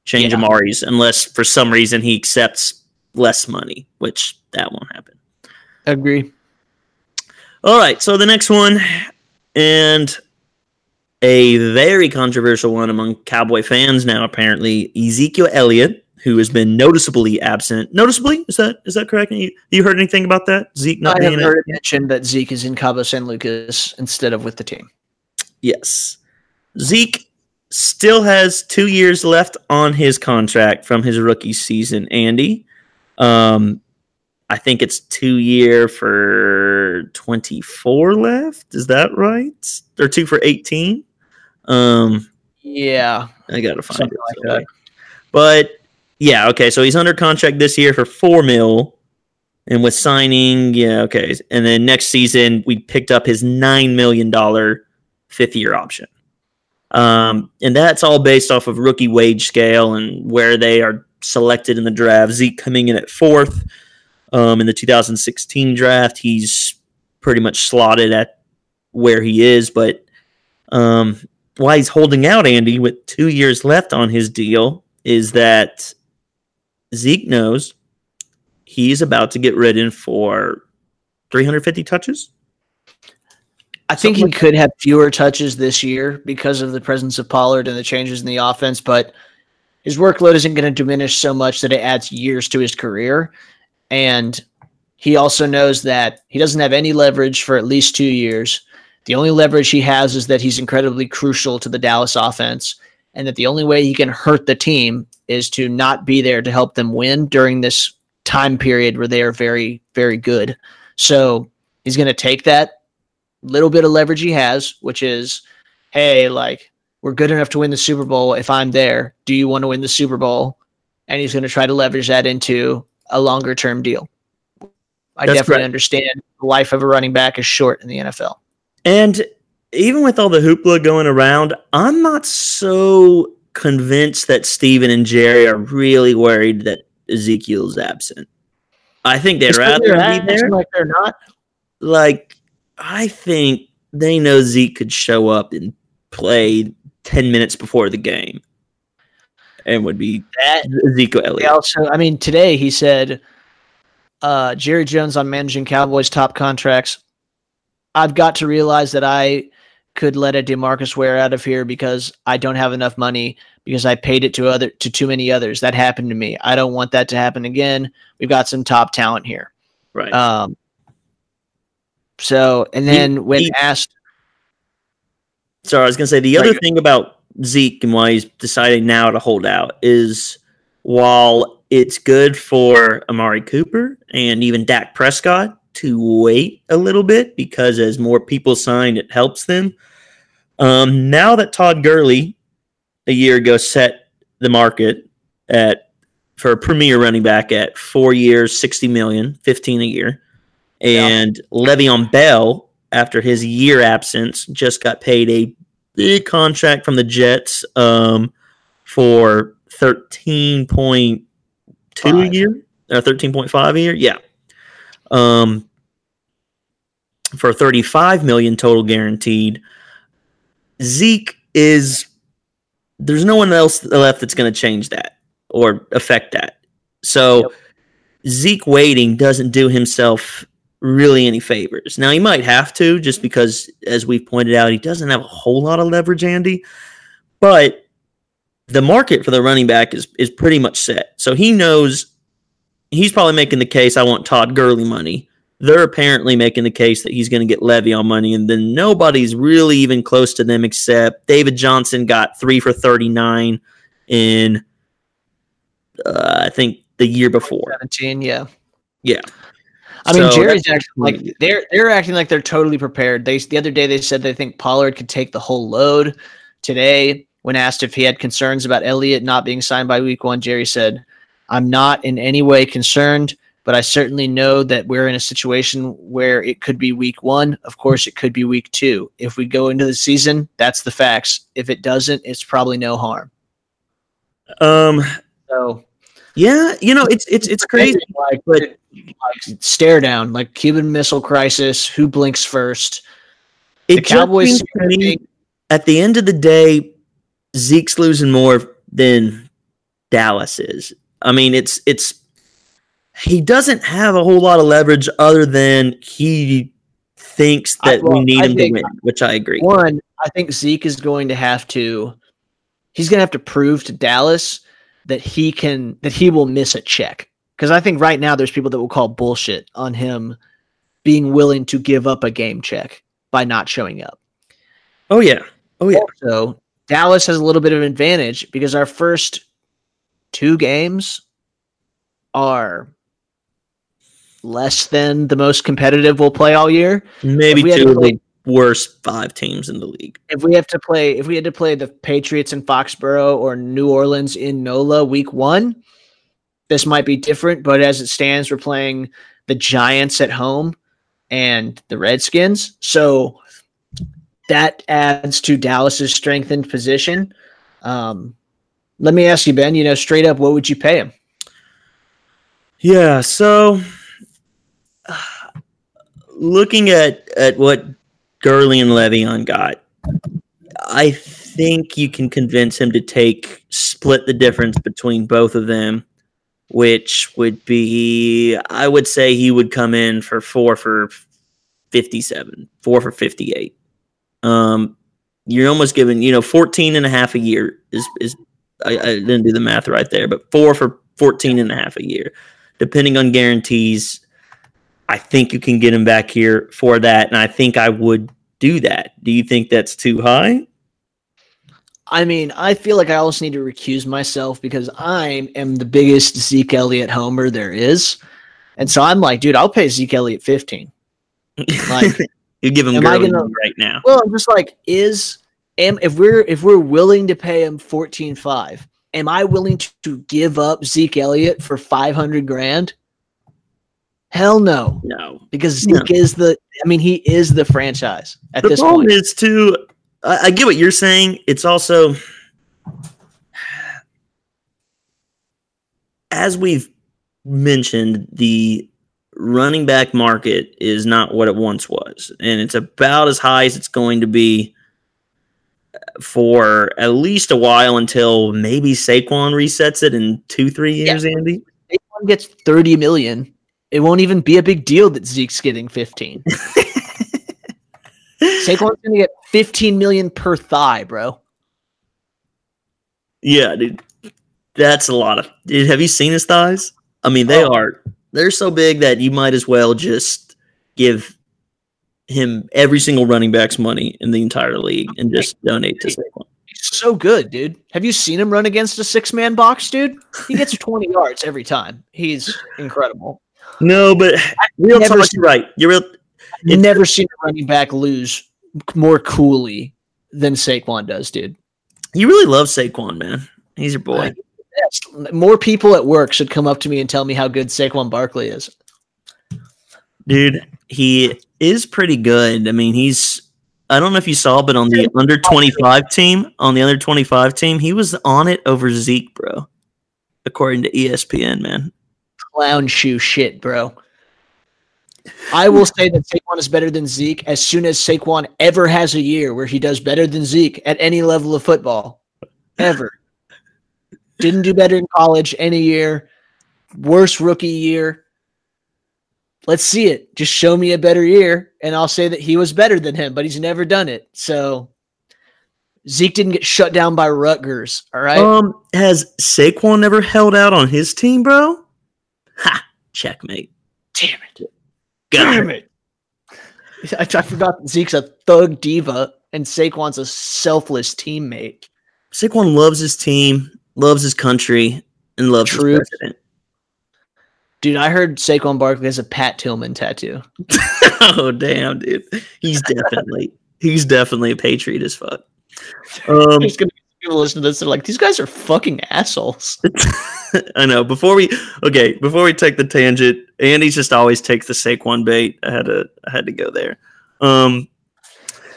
change Yeah. Amari's unless for some reason he accepts less money, which that won't happen. Agree. All right, so the next one, and a very controversial one among Cowboy fans now. Apparently, Ezekiel Elliott, who has been noticeably absent. Noticeably, is that is that correct? You, you heard anything about that? Zeke not I being have heard it mentioned that Zeke is in Cabo San Lucas instead of with the team. Yes, Zeke still has two years left on his contract from his rookie season. Andy, um, I think it's two year for twenty four left. Is that right? Or two for eighteen? Um, Yeah. I gotta find Something it. like that. But yeah, okay. So he's under contract this year for four mil, and with signing, yeah, okay. And then next season we picked up his nine million dollar fifth year option. Um, and that's all based off of rookie wage scale and where they are selected in the draft. Zeke coming in at fourth um, in the 2016 draft. He's pretty much slotted at where he is, but um, why he's holding out Andy with two years left on his deal is that Zeke knows he's about to get ridden for 350 touches. I think Something he could have fewer touches this year because of the presence of Pollard and the changes in the offense, but his workload isn't going to diminish so much that it adds years to his career. And he also knows that he doesn't have any leverage for at least two years. The only leverage he has is that he's incredibly crucial to the Dallas offense, and that the only way he can hurt the team is to not be there to help them win during this time period where they are very, very good. So he's going to take that little bit of leverage he has, which is, hey, like we're good enough to win the Super Bowl if I'm there. Do you want to win the Super Bowl? And he's going to try to leverage that into a longer term deal. I That's definitely correct. understand the life of a running back is short in the NFL. And even with all the hoopla going around, I'm not so convinced that Stephen and Jerry are really worried that Ezekiel's absent. I think they'd rather They're be there. like they're not. Like, I think they know Zeke could show up and play 10 minutes before the game and would be That Ezekiel Elliott. also, I mean, today he said, uh, Jerry Jones on managing Cowboys top contracts. I've got to realize that I could let a Demarcus Ware out of here because I don't have enough money because I paid it to other to too many others. That happened to me. I don't want that to happen again. We've got some top talent here. Right. Um, so, and then when he- asked, Sorry, I was going to say the other Right. thing about Zeke and why he's deciding now to hold out is while it's good for Amari Cooper and even Dak Prescott to wait a little bit because as more people sign, it helps them. Um, now that Todd Gurley a year ago set the market at for a premier running back at four years, 60 million, 15 a year. Yeah. And Le'Veon Bell, after his year absence, just got paid a big contract from the Jets um, for 13.2 a year or 13.5 a year. Yeah. Um, for 35 million total guaranteed. Zeke is there's no one else left that's going to change that or affect that. So Yep. Zeke waiting doesn't do himself really any favors. Now he might have to just because as we've pointed out he doesn't have a whole lot of leverage Andy, but the market for the running back is is pretty much set. So he knows he's probably making the case I want Todd Gurley money. They're apparently making the case that he's going to get Le'Veon money, and then nobody's really even close to them except David Johnson got three for thirty nine in uh, I think the year before. 17, yeah. Yeah. I mean, So Jerry's acting like they're they're acting like they're totally prepared. They the other day they said they think Pollard could take the whole load. Today, when asked if he had concerns about Elliott not being signed by week one, Jerry said, "I'm not in any way concerned, but I certainly know that we're in a situation where it could be week one. Of course, it could be week two. If we go into the season, that's the facts. If it doesn't, it's probably no harm." Um, So yeah, you know, it's it's it's crazy. like, but- like stare down, like Cuban Missile Crisis. Who blinks first? It the Cowboys me, at the end of the day, Zeke's losing more than Dallas is. I mean, it's it's he doesn't have a whole lot of leverage other than he thinks I- that well, we need I him to win, which I agree. One, I think Zeke is going to have to. He's going to have to prove to Dallas that he can that he will miss a check. Because I think right now there's people that will call bullshit on him being willing to give up a game check by not showing up. Oh yeah, oh yeah. So Dallas has a little bit of an advantage because our first two games are less than the most competitive we'll play all year. Maybe two of the worst five teams in the league. If we have to play, if we had to play the Patriots in Foxborough or New Orleans in NOLA week one, this might be different. But as it stands, we're playing the Giants at home and the Redskins. So that adds to Dallas's strengthened position. Um, let me ask you, Ben. You know, straight up, what would you pay him? Yeah, so looking at at what Gurley and Le'Veon got, I think you can convince him to take split the difference between both of them, which would be I would say he would come in for four for fifty seven, four for fifty eight. Um you're almost giving, you know, 14 and a half a year is is I, I didn't do the math right there, but four for 14 and a half a year depending on guarantees. I think you can get him back here for that, and I think I would do that. Do you think that's too high? I mean, I feel like I also need to recuse myself because I am the biggest Zeke Elliott homer there is. And so I'm like, dude, I'll pay Zeke Elliott 15. Like, you give him gonna- right now. well, I'm just like, is am if we're if we're willing to pay him 14.5, am I willing to, to give up Zeke Elliott for 500 grand? Hell no, No. because No. Is the I mean, he is the franchise at The this problem point. is too. I, I get what you're saying. It's also as we've mentioned, the running back market is not what it once was, and it's about as high as it's going to be for at least a while until maybe Saquon resets it in two, three years. Andy, Saquon gets 30 million. It won't even be a big deal that Zeke's getting 15. Saquon's gonna get 15 million per thigh, bro. yeah, dude, that's a lot of. Dude, have you seen his thighs? I mean, they Oh. are they're so big that you might as well just give him every single running back's money in the entire league and just donate to Saquon. He's so good, dude. Have you seen him run against a six man box, dude? He gets 20 yards every time. He's incredible. No, but real talk, seen- you're right. You're real. I've never seen a running back lose more coolly than Saquon does, dude. You really love Saquon, man. He's your boy. More people at work should come up to me and tell me how good Saquon Barkley is. Dude, he is pretty good. I mean, he's I don't know if you saw, but on the under 25 team, on the under 25 team, he was on it over Zeke, bro. According to ESPN, man. Clown shoe shit, bro. I will say that Saquon is better than Zeke as soon as Saquon ever has a year where he does better than Zeke at any level of football. Ever. Didn't do better in college any year. Worst rookie year. Let's see it. Just show me a better year, and I'll say that he was better than him, but he's never done it. So Zeke didn't get shut down by Rutgers. All right. Um, has Saquon never held out on his team, bro? Ha! Checkmate. Damn it. God. Damn it. I, I forgot Zeke's a thug diva and Saquon's a selfless teammate. Saquon loves his team, loves his country, and loves True. his president. Dude, I heard Saquon Barkley has a Pat Tillman tattoo. oh damn, dude. He's definitely he's definitely a patriot as fuck. Um, There's gonna be people listening to this. They're like, these guys are fucking assholes. I know. Before we okay, before we take the tangent, Andy just always takes the Saquon bait. I had to I had to go there. Um,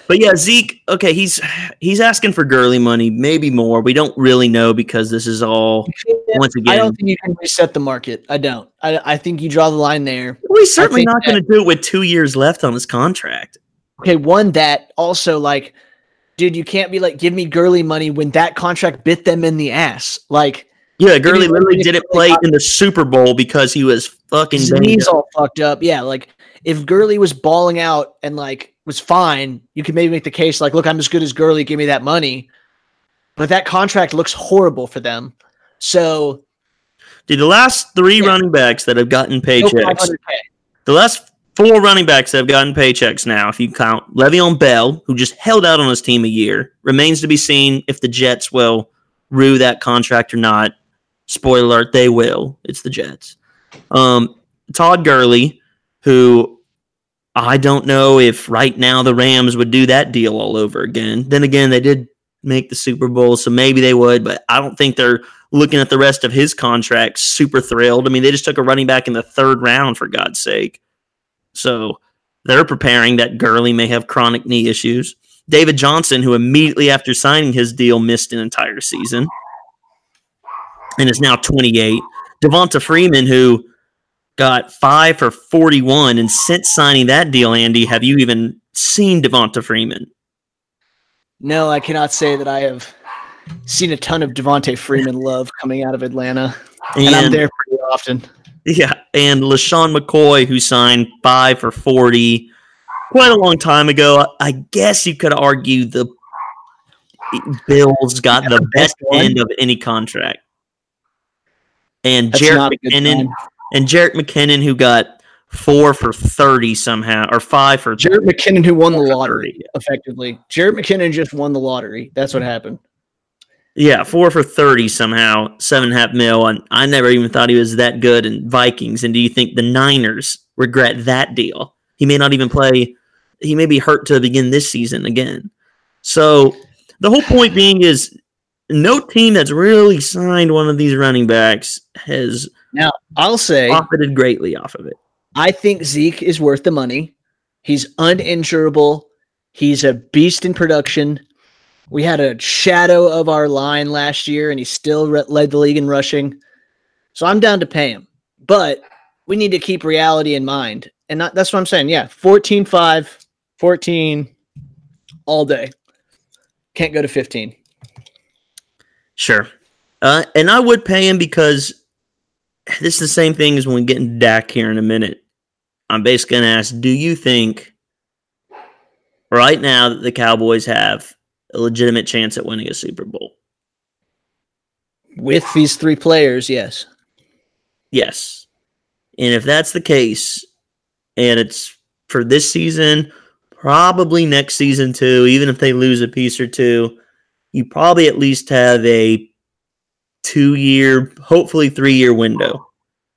but yeah, Zeke. Okay, he's he's asking for Gurley money, maybe more. We don't really know because this is all once again. I don't think you can reset the market. I don't. I, I think you draw the line there. We're certainly not going to do it with two years left on his contract. Okay, one that also like, dude, you can't be like, give me Gurley money when that contract bit them in the ass. Like Yeah, Gurley literally didn't play in the Super Bowl because he was fucking his knees all fucked up. Yeah, like if Gurley was balling out and like was fine, you could maybe make the case like, look, I'm as good as Gurley, give me that money. But that contract looks horrible for them. So Dude, the last three Yeah. running backs that have gotten no paychecks, 500K. the last four running backs have gotten paychecks now, if you count Le'Veon Bell, who just held out on his team a year, remains to be seen if the Jets will rue that contract or not. Spoiler alert, they will. It's the Jets. Um, Todd Gurley, who I don't know if right now the Rams would do that deal all over again. Then again, they did make the Super Bowl, so maybe they would, but I don't think they're looking at the rest of his contract super thrilled. I mean, they just took a running back in the third round, for God's sake. So they're preparing that Gurley may have chronic knee issues. David Johnson, who immediately after signing his deal missed an entire season and is now 28. Devonta Freeman, who got five for 41. And since signing that deal, Andy, have you even seen Devonta Freeman? No, I cannot say that I have seen a ton of Devonta Freeman love coming out of Atlanta. And, I'm there pretty often. Yeah, and LeSean McCoy, who signed five for 40 quite a long time ago. I guess you could argue the Bills got the best one. end of any contract. And That's Jerick not a good McKinnon, and Jerick McKinnon, who got four for 30 somehow, or five for Jerick McKinnon, who won the lottery, effectively. Jerick McKinnon just won the lottery. That's what happened. Yeah, four for 30 somehow, seven and a half mil. And I never even thought he was that good in Vikings. And do you think the Niners regret that deal? He may not even play, he may be hurt to begin this season again. So the whole point being is no team that's really signed one of these running backs has now I'll say profited greatly off of it. I think Zeke is worth the money. He's uninsurable. He's a beast in production. We had a shadow of our line last year, and he still re- led the league in rushing. So I'm down to pay him. But we need to keep reality in mind. And not, that's what I'm saying. Yeah, 14 5, 14 all day. Can't go to 15. Sure. Uh, and I would pay him because this is the same thing as when we get into Dak here in a minute. I'm basically going to ask Do you think right now that the Cowboys have a legitimate chance at winning a Super Bowl? With these three players, yes. Yes. And if that's the case, and it's for this season, probably next season too, even if they lose a piece or two, you probably at least have a two year, hopefully three year window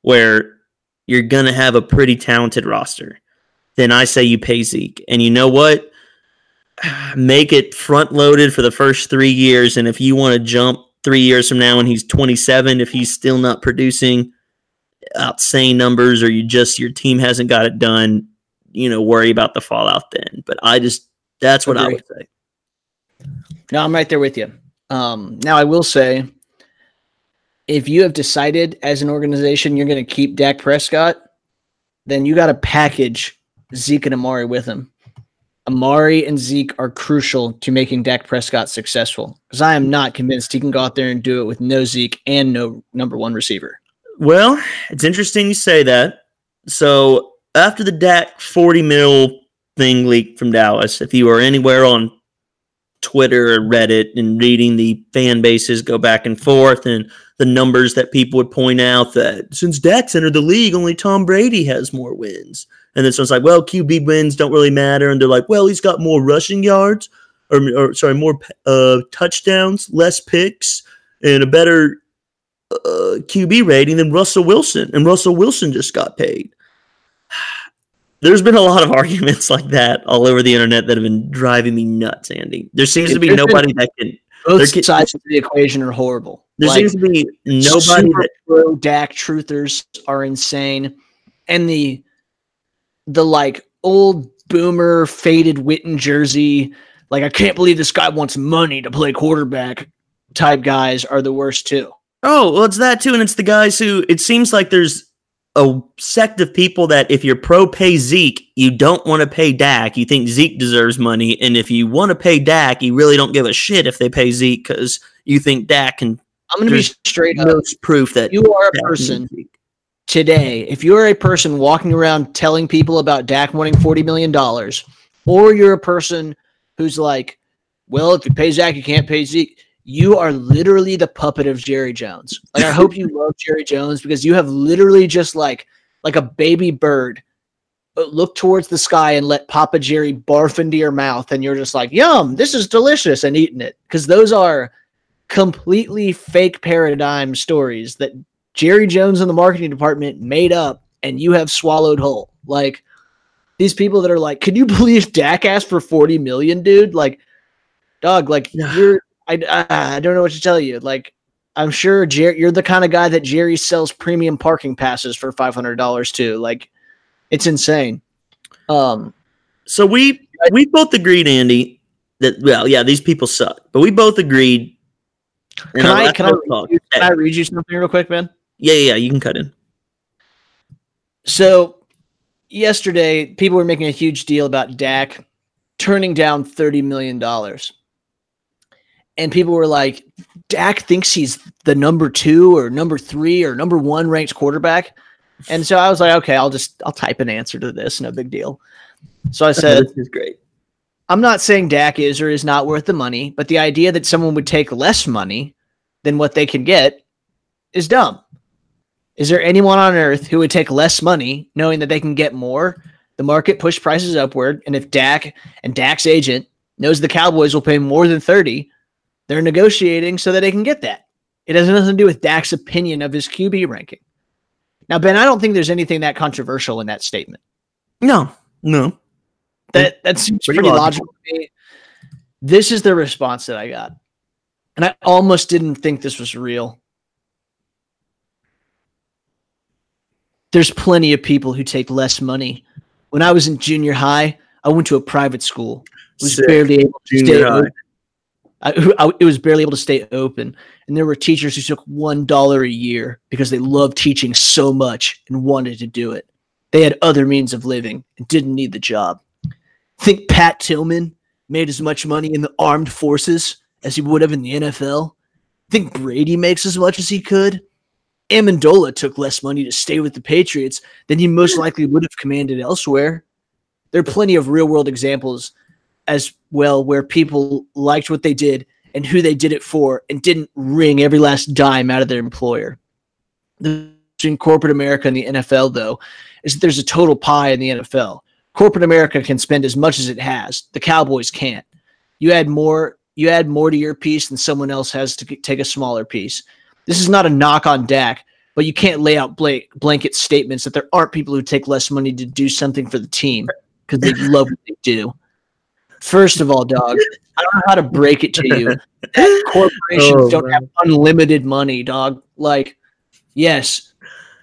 where you're going to have a pretty talented roster. Then I say you pay Zeke. And you know what? Make it front loaded for the first three years. And if you want to jump three years from now and he's 27, if he's still not producing, outsane numbers or you just your team hasn't got it done, you know, worry about the fallout then. But I just that's what I would say. No, I'm right there with you. Um, now, I will say, if you have decided as an organization you're going to keep Dak Prescott, then you got to package Zeke and Amari with him. Amari and Zeke are crucial to making Dak Prescott successful because I am not convinced he can go out there and do it with no Zeke and no number one receiver. Well, it's interesting you say that. So after the Dak 40 mil thing leaked from Dallas, if you were anywhere on Twitter or Reddit and reading the fan bases go back and forth and the numbers that people would point out that since Dak's entered the league, only Tom Brady has more wins. And then someone's like, well, QB wins don't really matter. And they're like, well, he's got more rushing yards or, or sorry, more uh, touchdowns, less picks, and a better uh, QB rating than Russell Wilson, and Russell Wilson just got paid. There's been a lot of arguments like that all over the internet that have been driving me nuts, Andy. There seems to be nobody that can. Both There can- sides of the equation are horrible. There Like, seems to be nobody that. pro Dak truthers are insane, and the the like old boomer faded Witten jersey, like I can't believe this guy wants money to play quarterback type guys are the worst too. Oh, well, it's that too, and it's the guys who. It seems like there's a sect of people that if you're pro pay Zeke, you don't want to pay Dak. You think Zeke deserves money, and if you want to pay Dak, you really don't give a shit if they pay Zeke because you think Dak can. I'm gonna be There's straight up. Proof that You are a Dak person today, if you're a person walking around telling people about Dak wanting $40 million, or you're a person who's like, well, if you pay Zach, you can't pay Zeke, you are literally the puppet of Jerry Jones. Like, I hope you love Jerry Jones because you have literally just like, like a baby bird, uh, look towards the sky and let Papa Jerry barf into your mouth, and you're just like, yum, this is delicious, and eating it. Because those are completely fake paradigm stories that Jerry Jones in the marketing department made up and you have swallowed whole. Like these people that are like, can you believe Dak asked for 40 million, dude? Like, dog, like you're, I, I, I don't know what to tell you. Like, I'm sure Jerry, you're the kind of guy that Jerry sells premium parking passes for $500 to. Like, it's insane. Um, So we we both agreed, Andy, that well, yeah, these people suck, but we both agreed. can I, can I, you, can I read you something real quick, man? yeah, yeah, yeah, you can cut in. So yesterday, people were making a huge deal about Dak turning down $30 million. And people were like, Dak thinks he's the number two or number three or number one ranked quarterback. And so I was like, okay, I'll just I'll type an answer to this, no big deal. So I said, this is great. I'm not saying Dak is or is not worth the money, but the idea that someone would take less money than what they can get is dumb. Is there anyone on earth who would take less money knowing that they can get more? The market pushed prices upward, and if Dak and Dak's agent knows the Cowboys will pay more than 30, they're negotiating so that they can get that. It has nothing to do with Dak's opinion of his QB ranking. Now, Ben, I don't think there's anything that controversial in that statement. No, no. That that seems Pretty pretty, logical. logical to me. This is the response that I got. And I almost didn't think this was real. There's plenty of people who take less money. When I was in junior high, I went to a private school. It was Sick. barely able to Junior stay. I, I- it was barely able to stay open. And there were teachers who took $1 a year because they loved teaching so much and wanted to do it. They had other means of living and didn't need the job. Think Pat Tillman made as much money in the armed forces as he would have in the NFL? Think Brady makes as much as he could? Amendola took less money to stay with the Patriots than he most likely would have commanded elsewhere. There are plenty of real world examples as well where people liked what they did and who they did it for and didn't wring every last dime out of their employer. The in corporate America and the NFL, though, is that there's a total pie in the NFL. Corporate America can spend as much as it has. The Cowboys can't. You add more, you add more to your piece than someone else has to take a smaller piece. This is not a knock on Dak, but you can't lay out bla- blanket statements that there aren't people who take less money to do something for the team because they love what they do. First of all, dog, I don't know how to break it to you. that corporations Oh, don't man. have unlimited money, dog. Like, yes,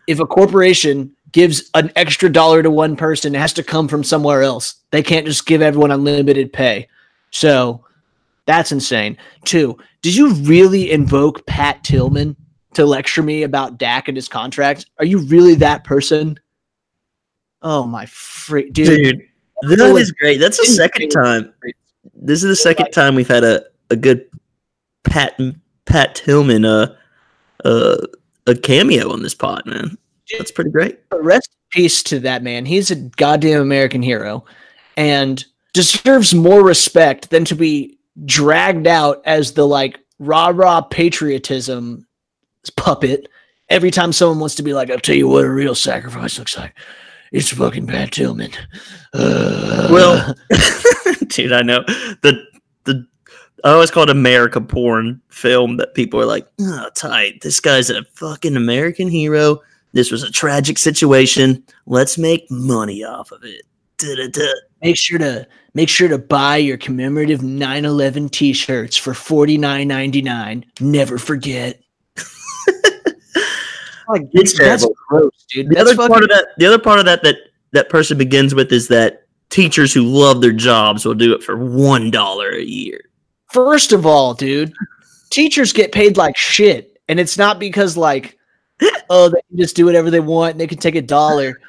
if a corporation gives an extra dollar to one person, it has to come from somewhere else. They can't just give everyone unlimited pay. So that's insane. Two, did you really invoke Pat Tillman to lecture me about Dak and his contract? Are you really that person? Oh my freak, dude. Dude, that That is great. That's the second time. This is the second time we've had a, a good Pat Pat Tillman uh uh a cameo on this pod, man. That's pretty great. Rest in peace to that man. He's a goddamn American hero and deserves more respect than to be dragged out as the like rah rah patriotism puppet every time someone wants to be like, I'll tell you what a real sacrifice looks like. It's fucking Pat Tillman. Uh, Well, dude, I know the the I always call it America porn film that people are like, oh, tight. This guy's a fucking American hero. This was a tragic situation. Let's make money off of it. Da-da-da. Make sure to make sure to buy your commemorative 9/11 t-shirts for $49.99. Never forget. like, It's that's terrible. gross, dude. The That's other part of that, the other part of that that that person begins with is that teachers who love their jobs will do it for one dollar a year. First of all, dude, teachers get paid like shit, and it's not because like, oh, they can just do whatever they want and they can take a dollar.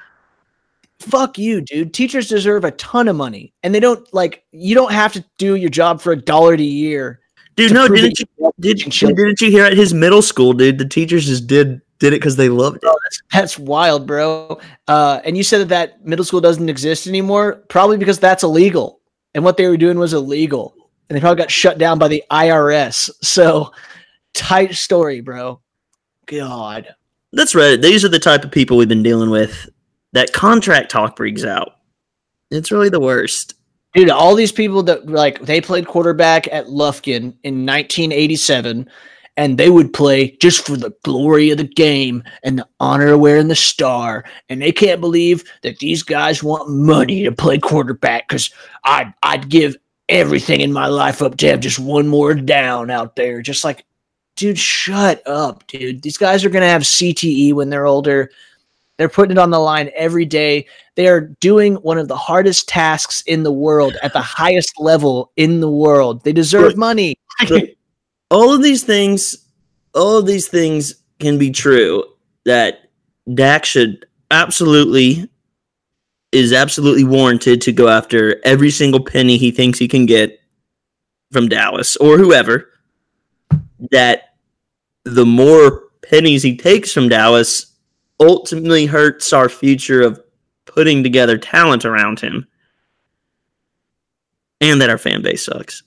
Fuck you, dude. Teachers deserve a ton of money, and they don't like. You don't have to do your job for a dollar a year. Dude, no, didn't you you did, didn't you hear at his middle school, dude? The teachers just did did it because they loved it. That's wild, bro. Uh, and you said that that middle school doesn't exist anymore, probably because that's illegal, and what they were doing was illegal, and they probably got shut down by the IRS. So, tight story, bro. God. That's right. These are the type of people we've been dealing with. That contract talk freaks out. It's really the worst. Dude, all these people that like they played quarterback at Lufkin in 1987, and they would play just for the glory of the game and the honor of wearing the star. And they can't believe that these guys want money to play quarterback because I'd I'd give everything in my life up to have just one more down out there. Just like, dude, shut up, dude. These guys are gonna have CTE when they're older. They're putting it on the line every day. They are doing one of the hardest tasks in the world at the highest level in the world. They deserve money. all of these things, all of these things can be true. That Dak should absolutely is absolutely warranted to go after every single penny he thinks he can get from Dallas or whoever. That the more pennies he takes from Dallas ultimately hurts our future of putting together talent around him. And that our fan base sucks.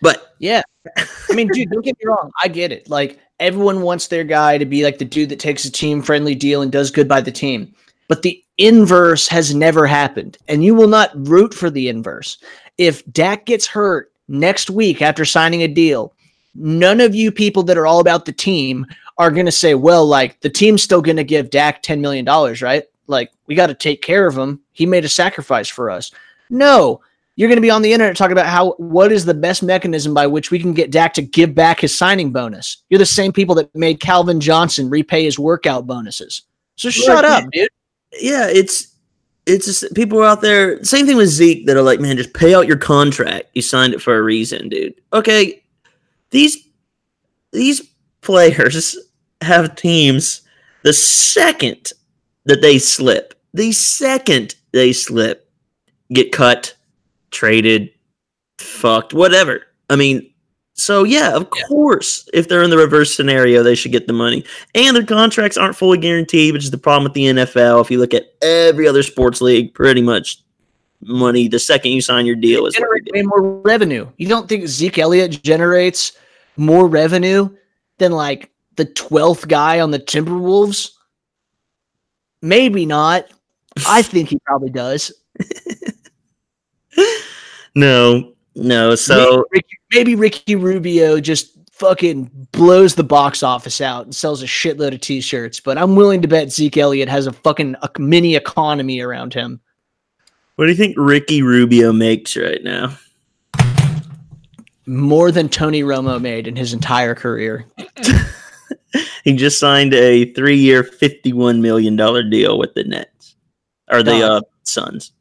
But Yeah. I mean, dude, don't get me wrong. I get it. Like, everyone wants their guy to be like the dude that takes a team friendly deal and does good by the team. But the inverse has never happened. And you will not root for the inverse. If Dak gets hurt next week after signing a deal, none of you people that are all about the team are going to say, well, like, the team's still going to give Dak $10 million, right? Like, we got to take care of him. He made a sacrifice for us. No, you're going to be on the internet talking about how what is the best mechanism by which we can get Dak to give back his signing bonus. You're the same people that made Calvin Johnson repay his workout bonuses. So shut up, dude. yeah, it's it's just people are out there. Same thing with Zeke that are like, man, just pay out your contract. You signed it for a reason, dude. Okay, these these players have teams. The second that they slip, the second they slip, get cut, traded, fucked, whatever. I mean, so yeah, of course, if they're in the reverse scenario, they should get the money. And their contracts aren't fully guaranteed, which is the problem with the NFL. If you look at every other sports league, pretty much money the second you sign your deal is Generate way more revenue. You don't think Zeke Elliott generates more revenue than like the 12th guy on the Timberwolves? Maybe not. I think he probably does. No, no. So maybe Ricky, maybe Ricky Rubio just fucking blows the box office out and sells a shitload of t-shirts, but I'm willing to bet Zeke Elliott has a fucking a mini economy around him. what do you think Ricky Rubio makes right now? More than Tony Romo made in his entire career. He just signed a three-year, fifty-one million dollar deal with the Nets or the uh, Suns.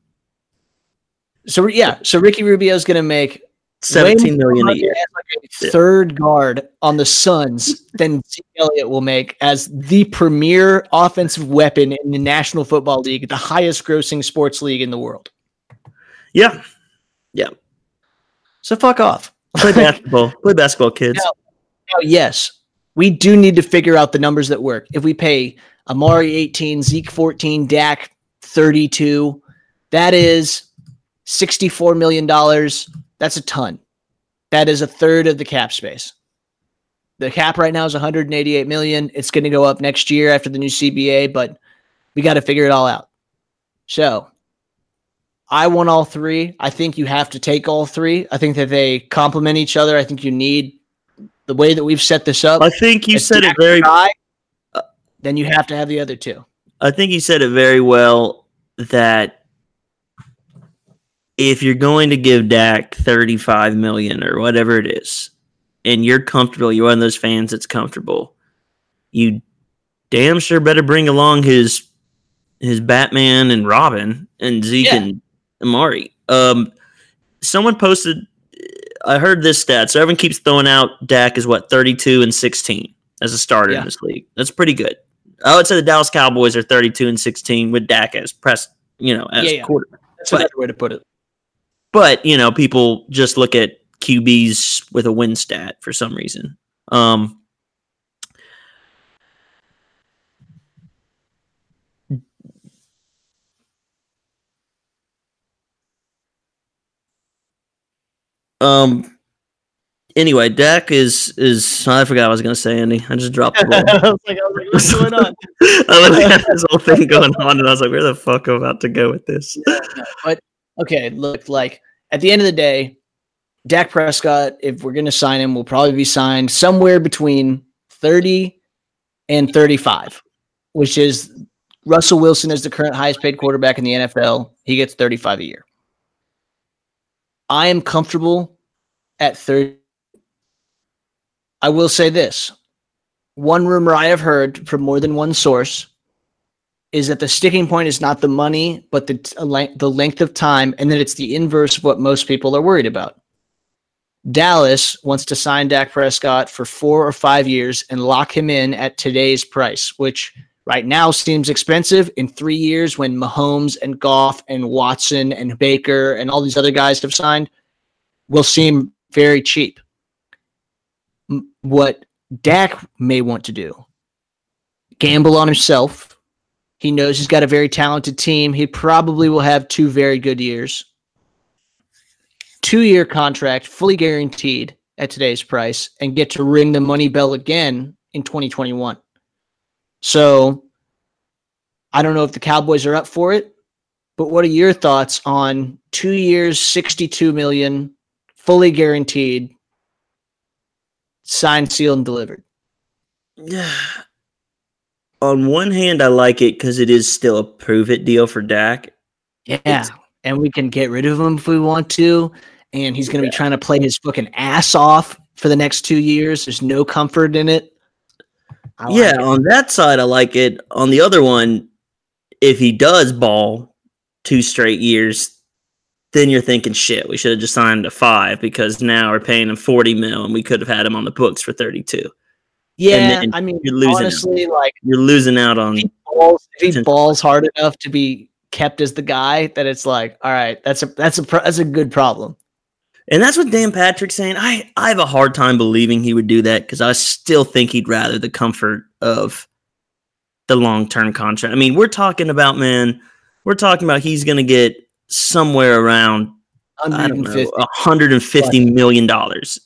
So yeah, so Ricky Rubio is gonna make Seventeen million a year. like, a third guard on the Suns than Zeke Elliott will make as the premier offensive weapon in the National Football League, the highest grossing sports league in the world. Yeah, yeah. So fuck off. play basketball. play basketball, kids. No. Now, yes, we do need to figure out the numbers that work. If we pay Amari 18, Zeke 14, Dak 32, that is $64 million. That's a ton. That is a third of the cap space. The cap right now is 188 million. It's going to go up next year after the new CBA, but we got to figure it all out. So, I want all three. I think you have to take all three. I think that they complement each other. I think you need the way that we've set this up. I think you said it very. high, uh, then you have to have the other two. I think you said it very well that if you're going to give Dak 35 million or whatever it is, and you're comfortable, you're one of those fans that's comfortable, you damn sure better bring along his his Batman and Robin and Zeke Yeah. and Amari. Um, someone posted. I heard this stat. So everyone keeps throwing out Dak is what 32 and 16 as a starter Yeah. in this league. That's pretty good. I would say the Dallas Cowboys are 32 and 16 with Dak as press, you know, as Yeah, quarterback. That's But- another way to put it. But you know, people just look at QBs with a win stat for some reason. Um, um. Anyway, Dak is is I forgot what I was gonna say, Andy. I just dropped the ball. I was like, I was like, what's going on? I was had this whole thing going on, and I was like, "Where the fuck am I about to go with this?" But okay, look, like at the end of the day, Dak Prescott, if we're gonna sign him, will probably be signed somewhere between 30 and 35, which is Russell Wilson is the current highest paid quarterback in the NFL. He gets 35 a year. I am comfortable at 30. I will say this. One rumor I have heard from more than one source is that the sticking point is not the money, but the the length of time, and that it's the inverse of what most people are worried about. Dallas wants to sign Dak Prescott for four or five years and lock him in at today's price, which right now seems expensive. In three years, when Mahomes and Goff and Watson and Baker and all these other guys have signed, will seem very cheap. What Dak may want to do, gamble on himself, he knows he's got a very talented team. He probably will have two very good years. Two year contract, fully guaranteed at today's price, and get to ring the money bell again in 2021. So I don't know if the Cowboys are up for it, but what are your thoughts on two years, 62 million, fully guaranteed, signed, sealed, and delivered? On one hand, I like it because it is still a prove it deal for Dak. Yeah. It's- and we can get rid of him if we want to. And he's going to be trying to play his fucking ass off for the next two years. There's no comfort in it. Like yeah, it. on that side, I like it. On the other one, if he does ball two straight years, then you're thinking, shit, we should have just signed to five because now we're paying him 40 mil and we could have had him on the books for 32. Yeah. then I mean, you're losing honestly, like You're losing out on. if he, balls, if he balls hard enough to be kept as the guy, that it's like, all right, that's a that's a that's a good problem. And that's what Dan Patrick's saying. I, I have a hard time believing he would do that because I still think he'd rather the comfort of the long term contract. I mean, we're talking about, man, we're talking about he's going to get somewhere around, I don't know, 150. $150 million.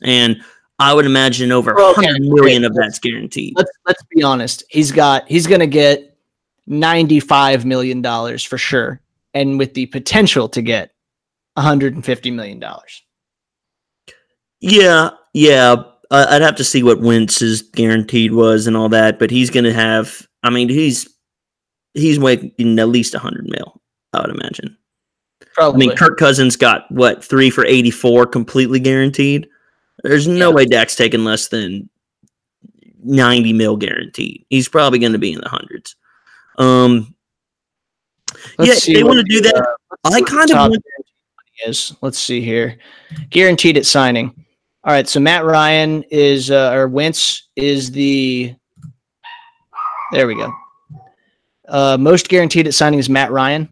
And I would imagine over Well, okay, 100 million okay, of that's guaranteed. let's let's be honest. He's got he's going to get 95 million dollars for sure and with the potential to get 150 million dollars. Yeah, yeah. Uh, I'd have to see what Wentz's guaranteed was and all that, but he's going to have. I mean, he's he's making at least hundred mil. I would imagine. Probably. I mean, Kirk Cousins got what three for eighty-four, completely guaranteed. There's no Yeah. way Dak's taking less than ninety mil guaranteed. He's probably going to be in the hundreds. Um, Let's yeah, they want to do that. uh, I kind of want, is. Let's see here. Guaranteed at signing. All right, so Matt Ryan is uh, or Wentz is the There we go. Uh, most guaranteed at signing is Matt Ryan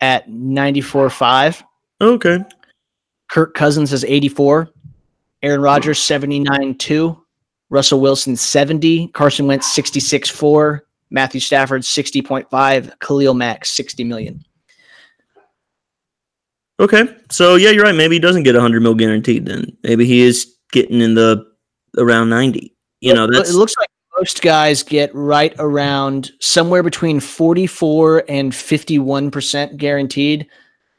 at 94.5. okay. Kirk Cousins has 84. Aaron Rodgers 79.2. Russell Wilson 70. Carson Wentz 66.4. Matthew Stafford 60.5. Khalil Mack 60 million. Okay. So yeah, you're right. Maybe he doesn't get a hundred mil guaranteed. Then maybe he is getting in the around ninety. You know, that's it looks like most guys get right around somewhere between 44 and 51% guaranteed.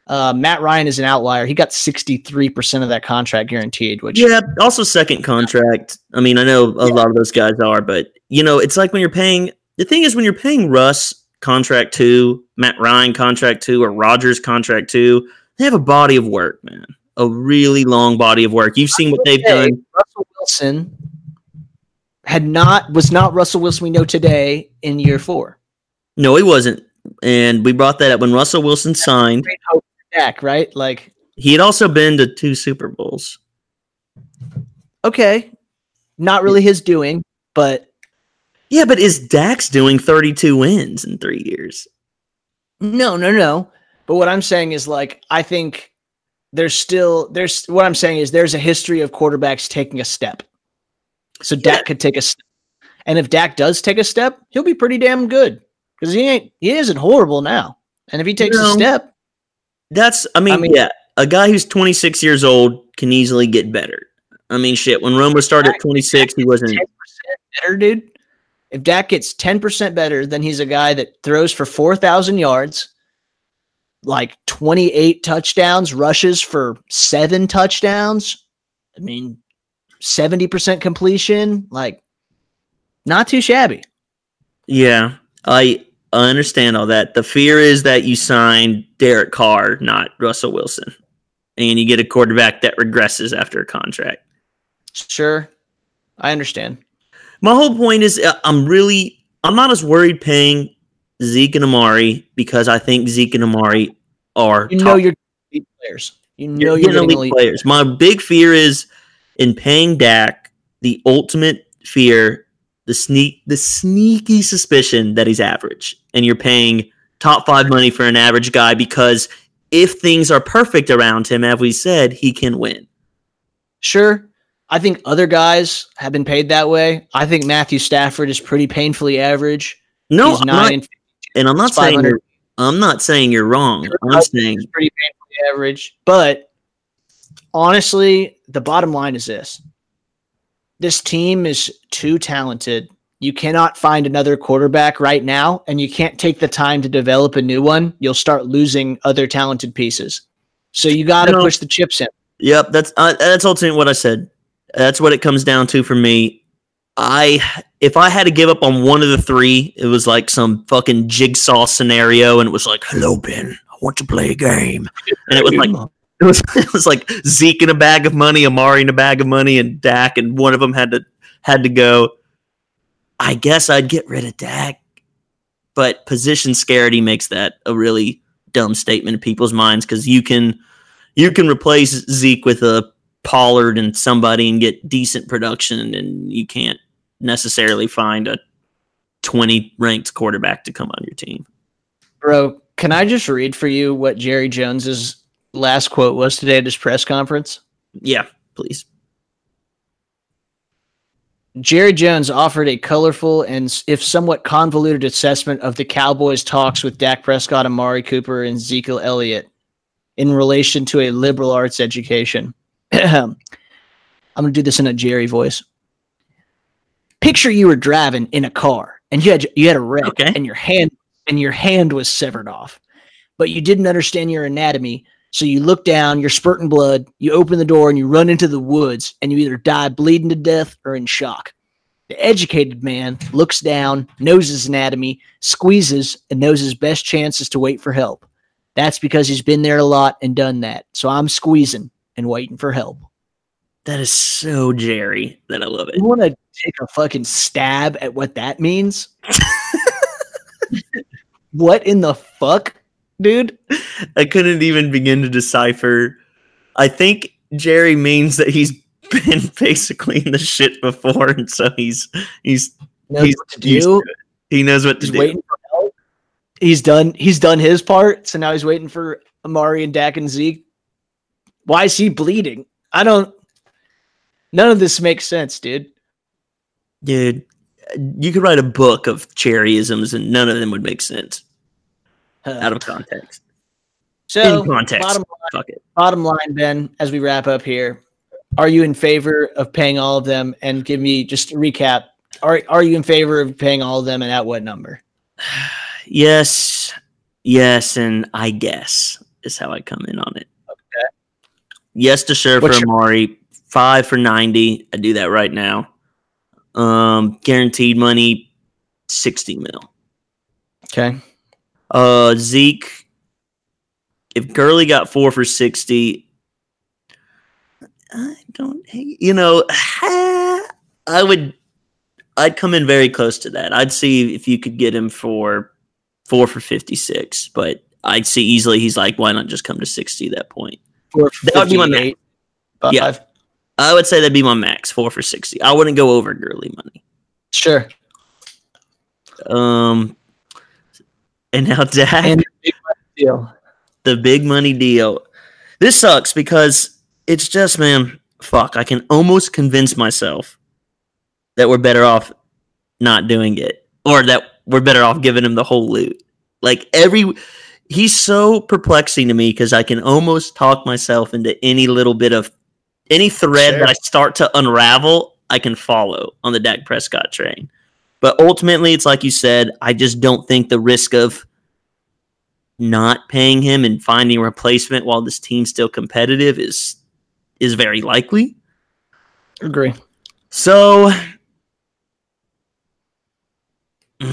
Uh, Matt Ryan is an outlier. He got 63% of that contract guaranteed, which Yeah, also second contract. I mean, I know a lot of those guys are, but you know, it's like when you're paying the thing is when you're paying Russ contract two, Matt Ryan contract two, or Rodgers contract two, they have a body of work, man. A really long body of work. You've seen what they've done. Russell Wilson had not was not Russell Wilson we know today in year four. No, he wasn't. And we brought that up when Russell Wilson signed. Dak, right? Like, He had also been to two Super Bowls. okay, not really his doing, but Yeah, but is Dak's doing 32 wins in three years? no, no, no. But what I'm saying is like I think there's still there's what I'm saying is there's a history of quarterbacks taking a step. So Dak Yeah. could take a step. And if Dak does take a step, he'll be pretty damn good. Because he ain't he isn't horrible now. And if he takes a step, That's, I mean, I mean- yeah, a guy who's 26 years old can easily get better. I mean, shit, when Romo started at 26, he wasn't. better, dude. If Dak gets 10% better, then he's a guy that throws for 4,000 yards, like 28 touchdowns, rushes for seven touchdowns. I mean, 70% completion. Like, not too shabby. Yeah, I, I understand all that. The fear is that you sign Derek Carr, not Russell Wilson, and you get a quarterback that regresses after a contract. Sure. I understand. My whole point is, uh, I'm really, I'm not as worried paying Zeke and Amari because I think Zeke and Amari are You know you're elite players. You know you're you're, elite elite. players. My big fear is in paying Dak, the ultimate fear, the sneak, the sneaky suspicion that he's average, and you're paying top five money for an average guy because if things are perfect around him, as we said, he can win. Sure. I think other guys have been paid that way. I think Matthew Stafford is pretty painfully average. No, He's I'm not, and and I'm not saying you're, I'm not saying you're wrong. I'm saying pretty painfully average. But honestly, the bottom line is this this team is too talented. You cannot find another quarterback right now, and you can't take the time to develop a new one. You'll start losing other talented pieces. So you got to push the chips in. Yep, that's uh, that's ultimately what I said. That's what it comes down to for me. I if I had to give up on one of the three, it was like some fucking jigsaw scenario, and it was like, "Hello, Ben, I want to play a game," and it was like it was it was like Zeke in a bag of money, Amari in a bag of money, and Dak, and one of them had to had to go. I guess I'd get rid of Dak, but position scarcity makes that a really dumb statement in people's minds because you can you can replace Zeke with a Pollard and somebody and get decent production, and you can't necessarily find a 20 ranked quarterback to come on your team. Bro, can I just read for you what Jerry Jones's last quote was today at his press conference? Yeah, please. Jerry Jones offered a colorful and, if somewhat convoluted assessment of the Cowboys' talks with Dak Prescott, Amari Cooper, and Ezekiel Elliott in relation to a liberal arts education. I'm going to do this in a Jerry voice. Picture you were driving in a car and you had you had a wreck Okay. and your hand and your hand was severed off, but you didn't understand your anatomy. So you look down, you're spurting blood, you open the door and you run into the woods and you either die bleeding to death or in shock. The educated man looks down, knows his anatomy, squeezes, and knows his best chance is to wait for help. That's because he's been there a lot and done that. So I'm squeezing and waiting for help. That is so Jerry that I love it. You want to take a fucking stab at what that means? what in the fuck, dude? I couldn't even begin to decipher. I think Jerry means that he's been basically in the shit before, and so he's he's Knows He's what to do. he knows what to He's do. waiting for help. He's done. He's done his part. So now he's waiting for Amari and Dak and Zeke. Why is he bleeding? I don't. None of this makes sense, dude. Dude, you could write a book of Jerryisms, and none of them would make sense out of context. so in context. bottom Fuck it. bottom line, Ben, as we wrap up here, are you in favor of paying all of them? And give me just a recap. Are are you in favor of paying all of them, and at what number? Yes, yes, and I guess. is how I come in on it. Okay. Yes to sure What's your- Amari. Five for ninety. I do that right now. Um, guaranteed money, sixty mil. Okay. Uh, Zeke. If Gurley got four for sixty, I don't. You know, I would. I'd come in very close to that. I'd see if you could get him for four for fifty six, but I'd see easily he's like, why not just come to sixty at that point? Four That would be my 58, Yeah. I would say that'd be my max, four for sixty. I wouldn't go over Gurley money. Sure. Um, and now Dak. And big deal. the big money deal. This sucks because it's just, man, fuck. I can almost convince myself that we're better off not doing it or that we're better off giving him the whole loot. Like every, he's so perplexing to me because I can almost talk myself into any little bit of any thread Sure. that I start to unravel, I can follow on the Dak Prescott train. But ultimately, it's like you said, I just don't think the risk of not paying him and finding a replacement while this team's still competitive is is very likely. Agree. So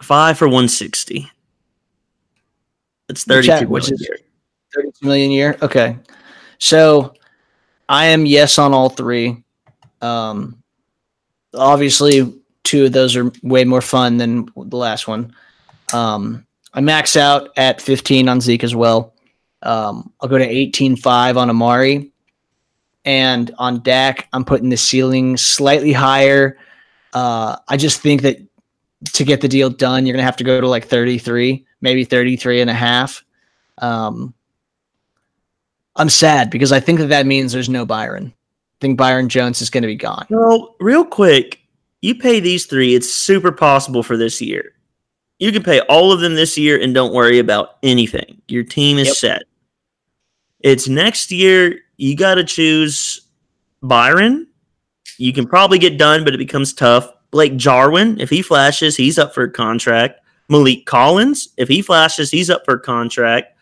five for 160. That's The 32 chat, which million is- year. 32 million a year. Okay. So I am yes on all three. Um, obviously, two of those are way more fun than the last one. Um, I max out at 15 on Zeke as well. Um, I'll go to 18.5 on Amari. And on Dak, I'm putting the ceiling slightly higher. Uh, I just think that to get the deal done, you're going to have to go to like 33, maybe 33 and a half. Um, I'm sad because I think that that means there's no Byron. Think Byron Jones is going to be gone. No, real quick, you pay these three, it's super possible for this year. You can pay all of them this year and don't worry about anything. Your team is Yep. set. It's next year, you got to choose Byron. You can probably get done, but it becomes tough. Blake Jarwin, if he flashes, he's up for a contract. Maliek Collins, if he flashes, he's up for a contract.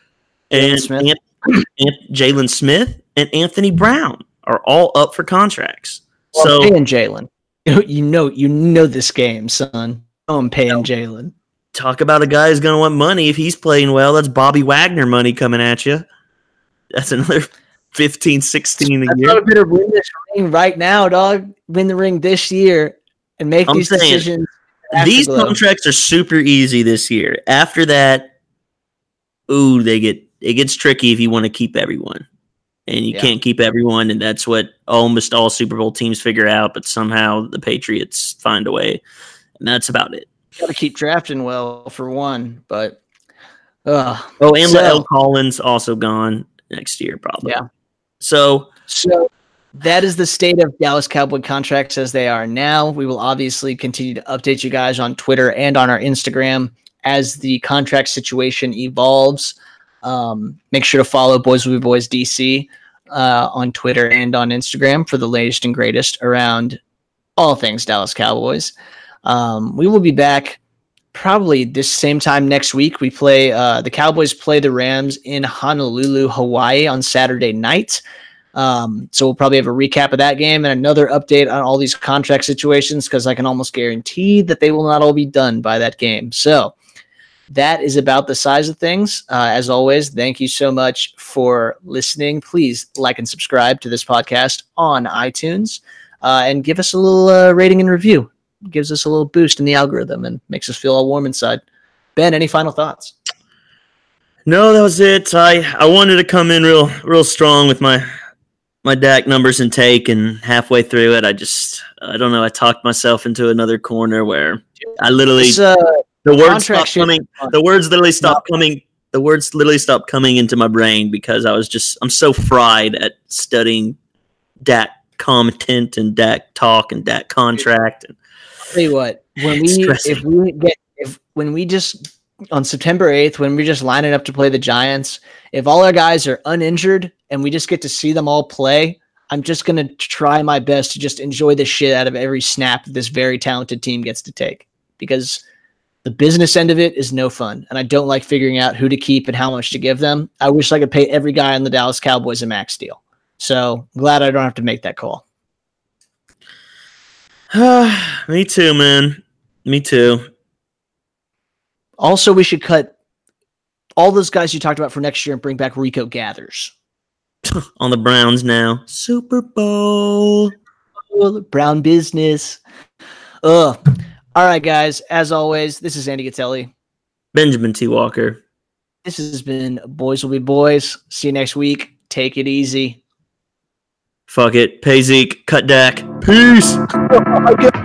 Jaylon And Smith. Ant- Ant- Jaylon Smith and Anthony Brown are all up for contracts. Well, so I'm paying Jaylon. You know, you know this game, son. Oh, I'm paying Jaylon. talk about a guy who's going to want money if he's playing well. That's Bobby Wagner money coming at you. That's another 15, 16 a I year. thought better win this ring right now, dog. Win the ring this year and make I'm these saying, decisions. These contracts are super easy this year. After that, ooh, they get it gets tricky if you want to keep everyone. And you Yeah. can't keep everyone, and that's what almost all Super Bowl teams figure out, but somehow the Patriots find a way. And that's about it. got to keep drafting well for one, but uh, Oh, and So- La'el Collins also gone next year, probably. Yeah. So So that is the state of Dallas Cowboy contracts as they are now. We will obviously continue to update you guys on Twitter and on our Instagram as the contract situation evolves. Um, make sure to follow Boys Will Be Boys DC uh, on Twitter and on Instagram for the latest and greatest around all things Dallas Cowboys. Um, we will be back probably this same time next week. We play uh, the Cowboys play the Rams in Honolulu, Hawaii on Saturday night. Um, so we'll probably have a recap of that game and another update on all these contract situations because I can almost guarantee that they will not all be done by that game. So that is about the size of things. Uh, as always, thank you so much for listening. Please like and subscribe to this podcast on iTunes uh, and give us a little uh, rating and review. Gives us a little boost in the algorithm and makes us feel all warm inside. Ben, any final thoughts? No, that was it. I I wanted to come in real real strong with my my Dak numbers and take, and halfway through it, I just I don't know. I talked myself into another corner where I literally This, uh, the words stopped coming. The words literally stopped coming. The words literally stopped coming into my brain because I was just I'm so fried at studying Dak content and Dak talk and Dak contract. And tell you what, when we Stressing. if we get if when we just on September 8th, when we just just it up to play the Giants, if all our guys are uninjured and we just get to see them all play, I'm just gonna try my best to just enjoy the shit out of every snap that this very talented team gets to take. Because The business end of it is no fun, and I don't like figuring out who to keep and how much to give them. I wish I could pay every guy on the Dallas Cowboys a max deal. So glad I don't have to make that call. Me too, man. Me too. Also, we should cut all those guys you talked about for next year and bring back Rico Gathers. on the Browns now. Super Bowl. Brown business. Ugh. All right, guys. As always, this is Andy Gatelli. Benjamin T. Walker. This has been Boys Will Be Boys. See you next week. Take it easy. Fuck it. Pay Zeke. Cut Dak. Peace.